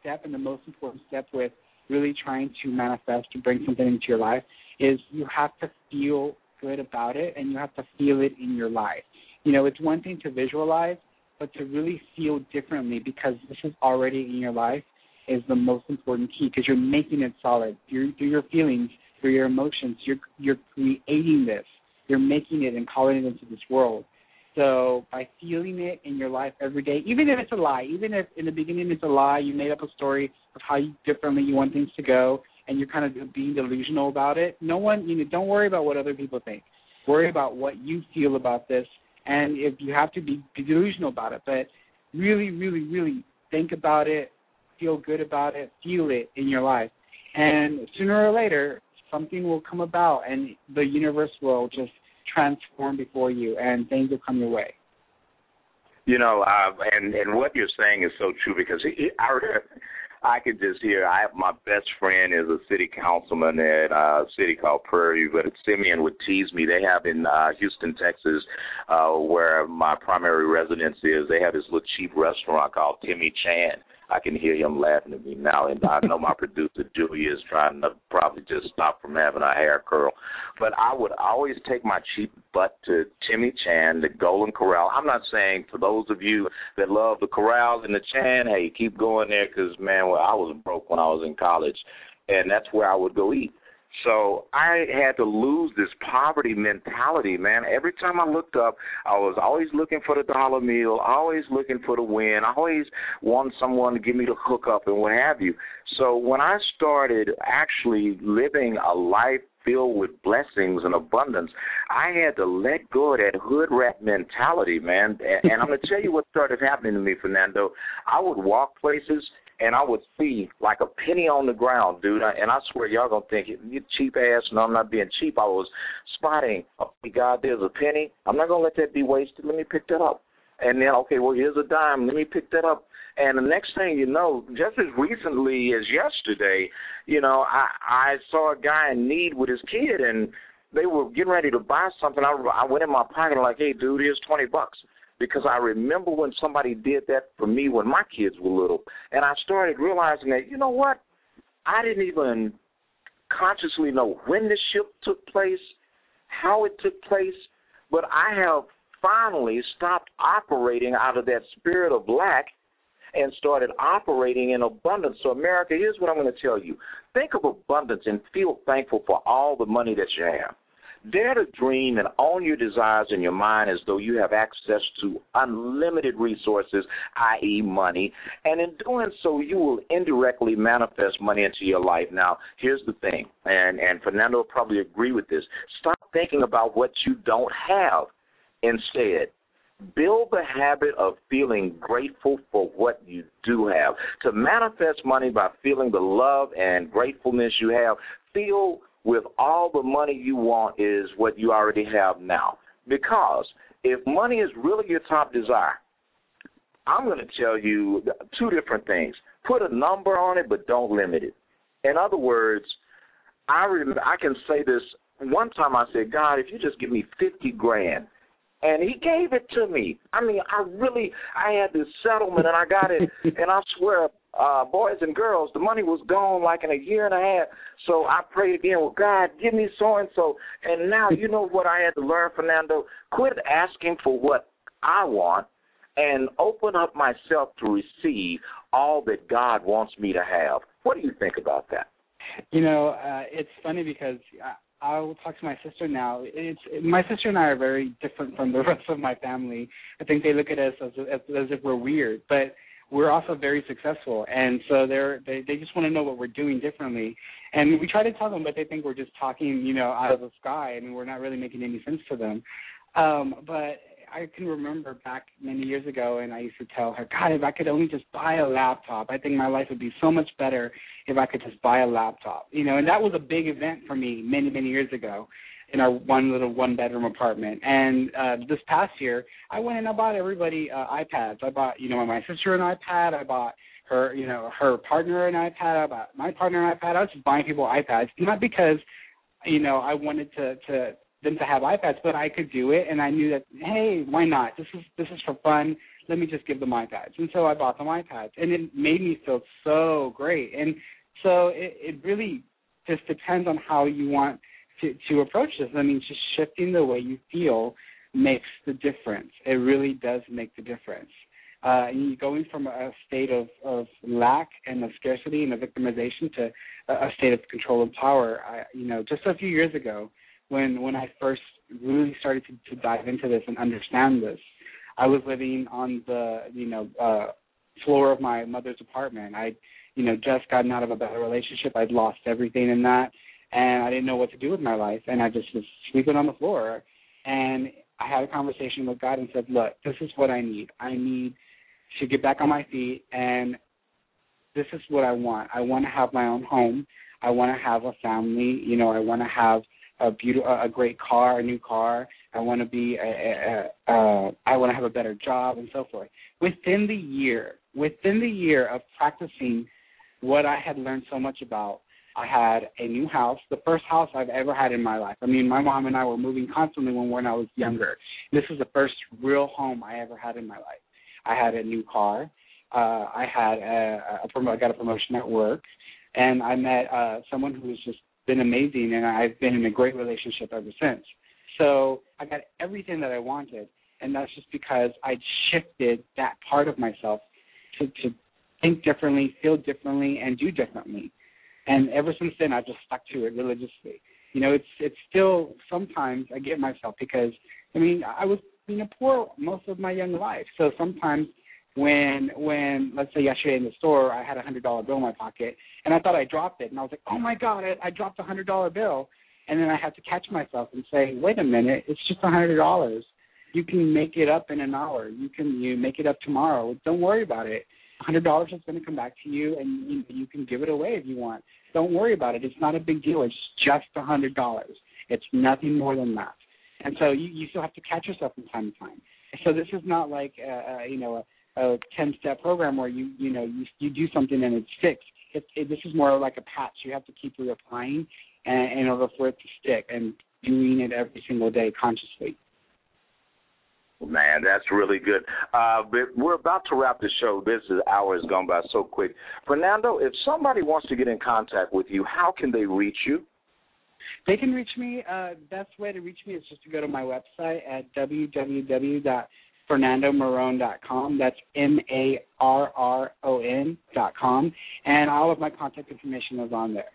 Speaker 4: step and the most important step with really trying to manifest to bring something into your life is you have to feel good about it and you have to feel it in your life. You know, it's one thing to visualize, but to really feel differently because this is already in your life is the most important key because you're making it solid through, through your feelings, through your emotions. You're you're creating this. You're making it and calling it into this world. So by feeling it in your life every day, even if it's a lie, even if in the beginning it's a lie, you made up a story of how you, differently you want things to go, and you're kind of being delusional about it. No one, you know, don't worry about what other people think. Worry about what you feel about this and if you have to be, be delusional about it, but really, really, really think about it, feel good about it, feel it in your life, and sooner or later something will come about, and the universe will just transform before you, and things will come your way.
Speaker 3: You know, uh, and and what you're saying is so true because he, I I could just hear. I have my best friend is a city councilman at a city called Prairie, but Simeon would tease me. They have in uh, Houston, Texas, uh, where my primary residence is. They have this little cheap restaurant called Timmy Chan I can hear him laughing at me now, and I know my producer Julia is trying to probably just stop from having a hair curl. But I would always take my cheap butt to Timmy Chan, the Golden Corral. I'm not saying for those of you that love the Corral and the Chan, hey, keep going there because man, well, I was broke when I was in college, and that's where I would go eat. So I had to lose this poverty mentality, man. Every time I looked up, I was always looking for the dollar meal, always looking for the win, always wanted someone to give me the hookup and what have you. So when I started actually living a life filled with blessings and abundance, I had to let go of that hood rat mentality, man. And, and I'm going to tell you what started happening to me, Fernando. I would walk places and I would see like a penny on the ground, dude. And I swear, y'all gonna think you cheap ass. No, I'm not being cheap. I was spotting. Oh God, there's a penny. I'm not gonna let that be wasted. Let me pick that up. And then, okay, well, here's a dime. Let me pick that up. And the next thing you know, just as recently as yesterday, you know, I I saw a guy in need with his kid, and they were getting ready to buy something. I I went in my pocket like, hey, dude, here's twenty bucks because I remember when somebody did that for me when my kids were little, and I started realizing that you know what, I didn't even consciously know when the shift took place, how it took place, but I have finally stopped operating out of that spirit of lack and started operating in abundance. So, America, here's what I'm going to tell you think of abundance and feel thankful for all the money that you have. Dare to dream and own your desires in your mind as though you have access to unlimited resources, i.e., money. And in doing so, you will indirectly manifest money into your life. Now, here's the thing, and, and Fernando will probably agree with this. Stop thinking about what you don't have. Instead, build the habit of feeling grateful for what you do have. To manifest money by feeling the love and gratefulness you have, feel with all the money you want is what you already have now. Because if money is really your top desire, I'm going to tell you two different things. Put a number on it, but don't limit it. In other words, I remember, I can say this. One time I said, God, if you just give me fifty grand, and He gave it to me. I mean, I really, I had this settlement, and I got it, and I swear, uh, boys and girls, the money was gone like in a year and a half. So I prayed again, well, God, give me so and so. And now you know what I had to learn, Fernando? Quit asking for what I want and open up myself to receive all that God wants me to have. What do you think about that?
Speaker 4: You know, uh, it's funny because I, I will talk to my sister now. It's my sister and I are very different from the rest of my family. I think they look at us as as, as if we're weird, but we're also very successful, and so they're they they just want to know what we're doing differently. And we try to tell them, but they think we're just talking, you know, out of the sky, and we're not really making any sense to them. Um, but I can remember back many years ago, and I used to tell her, God, if I could only just buy a laptop, I think my life would be so much better if I could just buy a laptop. You know, and that was a big event for me many, many years ago in our one little one bedroom apartment. And uh this past year, I went and I bought everybody uh, iPads. I bought, you know, my sister an iPad. I bought her, you know, her partner an iPad. I bought my partner an iPad. I was just buying people iPads, not because, you know, I wanted to to them to have iPads, but I could do it, and I knew that hey, why not? This is this is for fun. Let me just give them iPads, and so I bought them iPads, and it made me feel so great. And so it, it really just depends on how you want to to approach this. I mean, just shifting the way you feel makes the difference. It really does make the difference. Uh, and you going from a state of, of lack and of scarcity and of victimization to a, a state of control and power. I, you know, just a few years ago, when when I first really started to, to dive into this and understand this. I was living on the you know uh floor of my mother's apartment. I you know just gotten out of a bad relationship. I'd lost everything in that, and I didn't know what to do with my life. And I just was sleeping on the floor. And I had a conversation with God and said, "Look, this is what I need. I need to get back on my feet, and this is what I want. I want to have my own home. I want to have a family. You know, I want to have." a beautiful, a great car, a new car. I want to be, a, a, a, uh, I want to have a better job, and so forth. Within the year, within the year of practicing what I had learned so much about, I had a new house, the first house I've ever had in my life. I mean, my mom and I were moving constantly when when I was younger. This is the first real home I ever had in my life. I had a new car. Uh, I had a, a, a I got a promotion at work, and I met uh, someone who was just been amazing, and I've been in a great relationship ever since. So I got everything that I wanted, and that's just because I shifted that part of myself to, to think differently, feel differently, and do differently. And ever since then, I've just stuck to it religiously. You know, it's it's still sometimes I get myself because I mean I was being a poor most of my young life, so sometimes when when let's say yesterday in the store I had a hundred dollar bill in my pocket and I thought I dropped it and I was like, Oh my god, I, I dropped a hundred dollar bill and then I had to catch myself and say, Wait a minute, it's just a hundred dollars. You can make it up in an hour. You can you make it up tomorrow. Don't worry about it. A hundred dollars is going to come back to you, and you, you can give it away if you want. Don't worry about it. It's not a big deal. It's just a hundred dollars. It's nothing more than that. And so you, you still have to catch yourself from time to time. So this is not like uh, uh, you know a a 10 step program where you you know you you do something and it sticks it, it, this is more like a patch you have to keep reapplying and, in order for it to stick and doing it every single day consciously
Speaker 3: Man, that's really good. Uh, but we're about to wrap the show. This is hour has gone by so quick. Fernando, if somebody wants to get in contact with you, how can they reach you?
Speaker 4: They can reach me. Uh, best way to reach me is just to go to my website at www fernandomarron.com. That's M A R R O N.com. And all of my contact information is on there.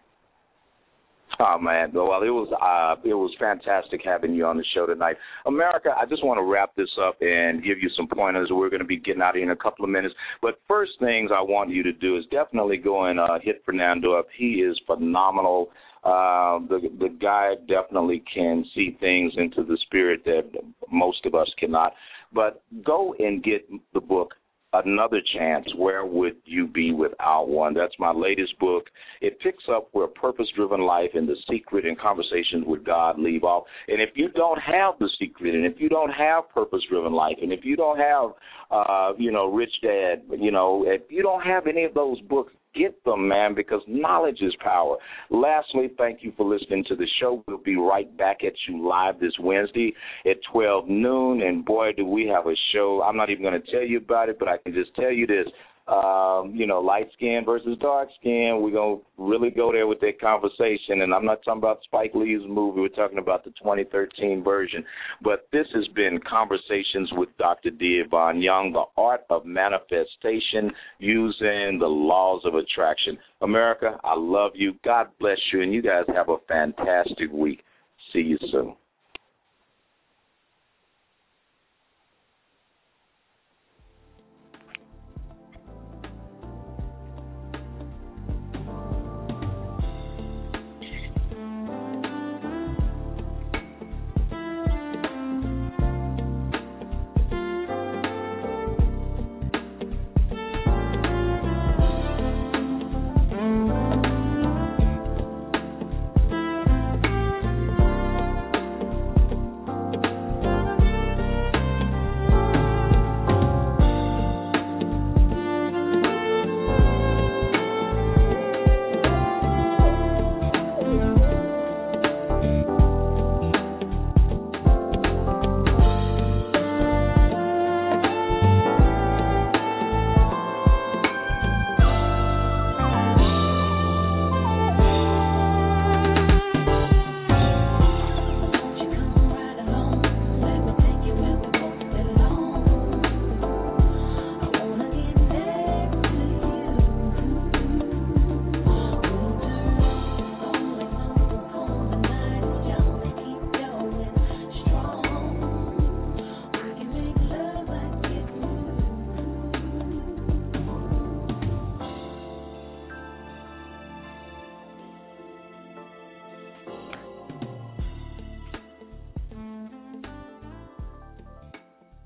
Speaker 3: Oh man, well it was uh it was fantastic having you on the show tonight. America, I just want to wrap this up and give you some pointers. We're going to be getting out of here in a couple of minutes. But first things I want you to do is definitely go and uh, hit Fernando up. He is phenomenal. Uh, the the guy definitely can see things into the spirit that most of us cannot. But go and get the book another chance where would you be without one? That's my latest book. It picks up where purpose driven life and the secret and conversations with god leave off. And if you don't have the secret and if you don't have purpose driven life and if you don't have uh you know rich dad you know if you don't have any of those books get them, man, because knowledge is power. Lastly, thank you for listening to the show. We'll be right back at you live this Wednesday at 12 noon. And boy, do we have a show. I'm not even going to tell you about it, but I can just tell you this um, you know, light skin versus dark skin. We're gonna really go there with that conversation. And I'm not talking about Spike Lee's movie. We're talking about the 2013 version. But this has been conversations with Dr. D. Ivan Young, the art of manifestation using the laws of attraction. America, I love you. God bless you, and you guys have a fantastic week. See you soon.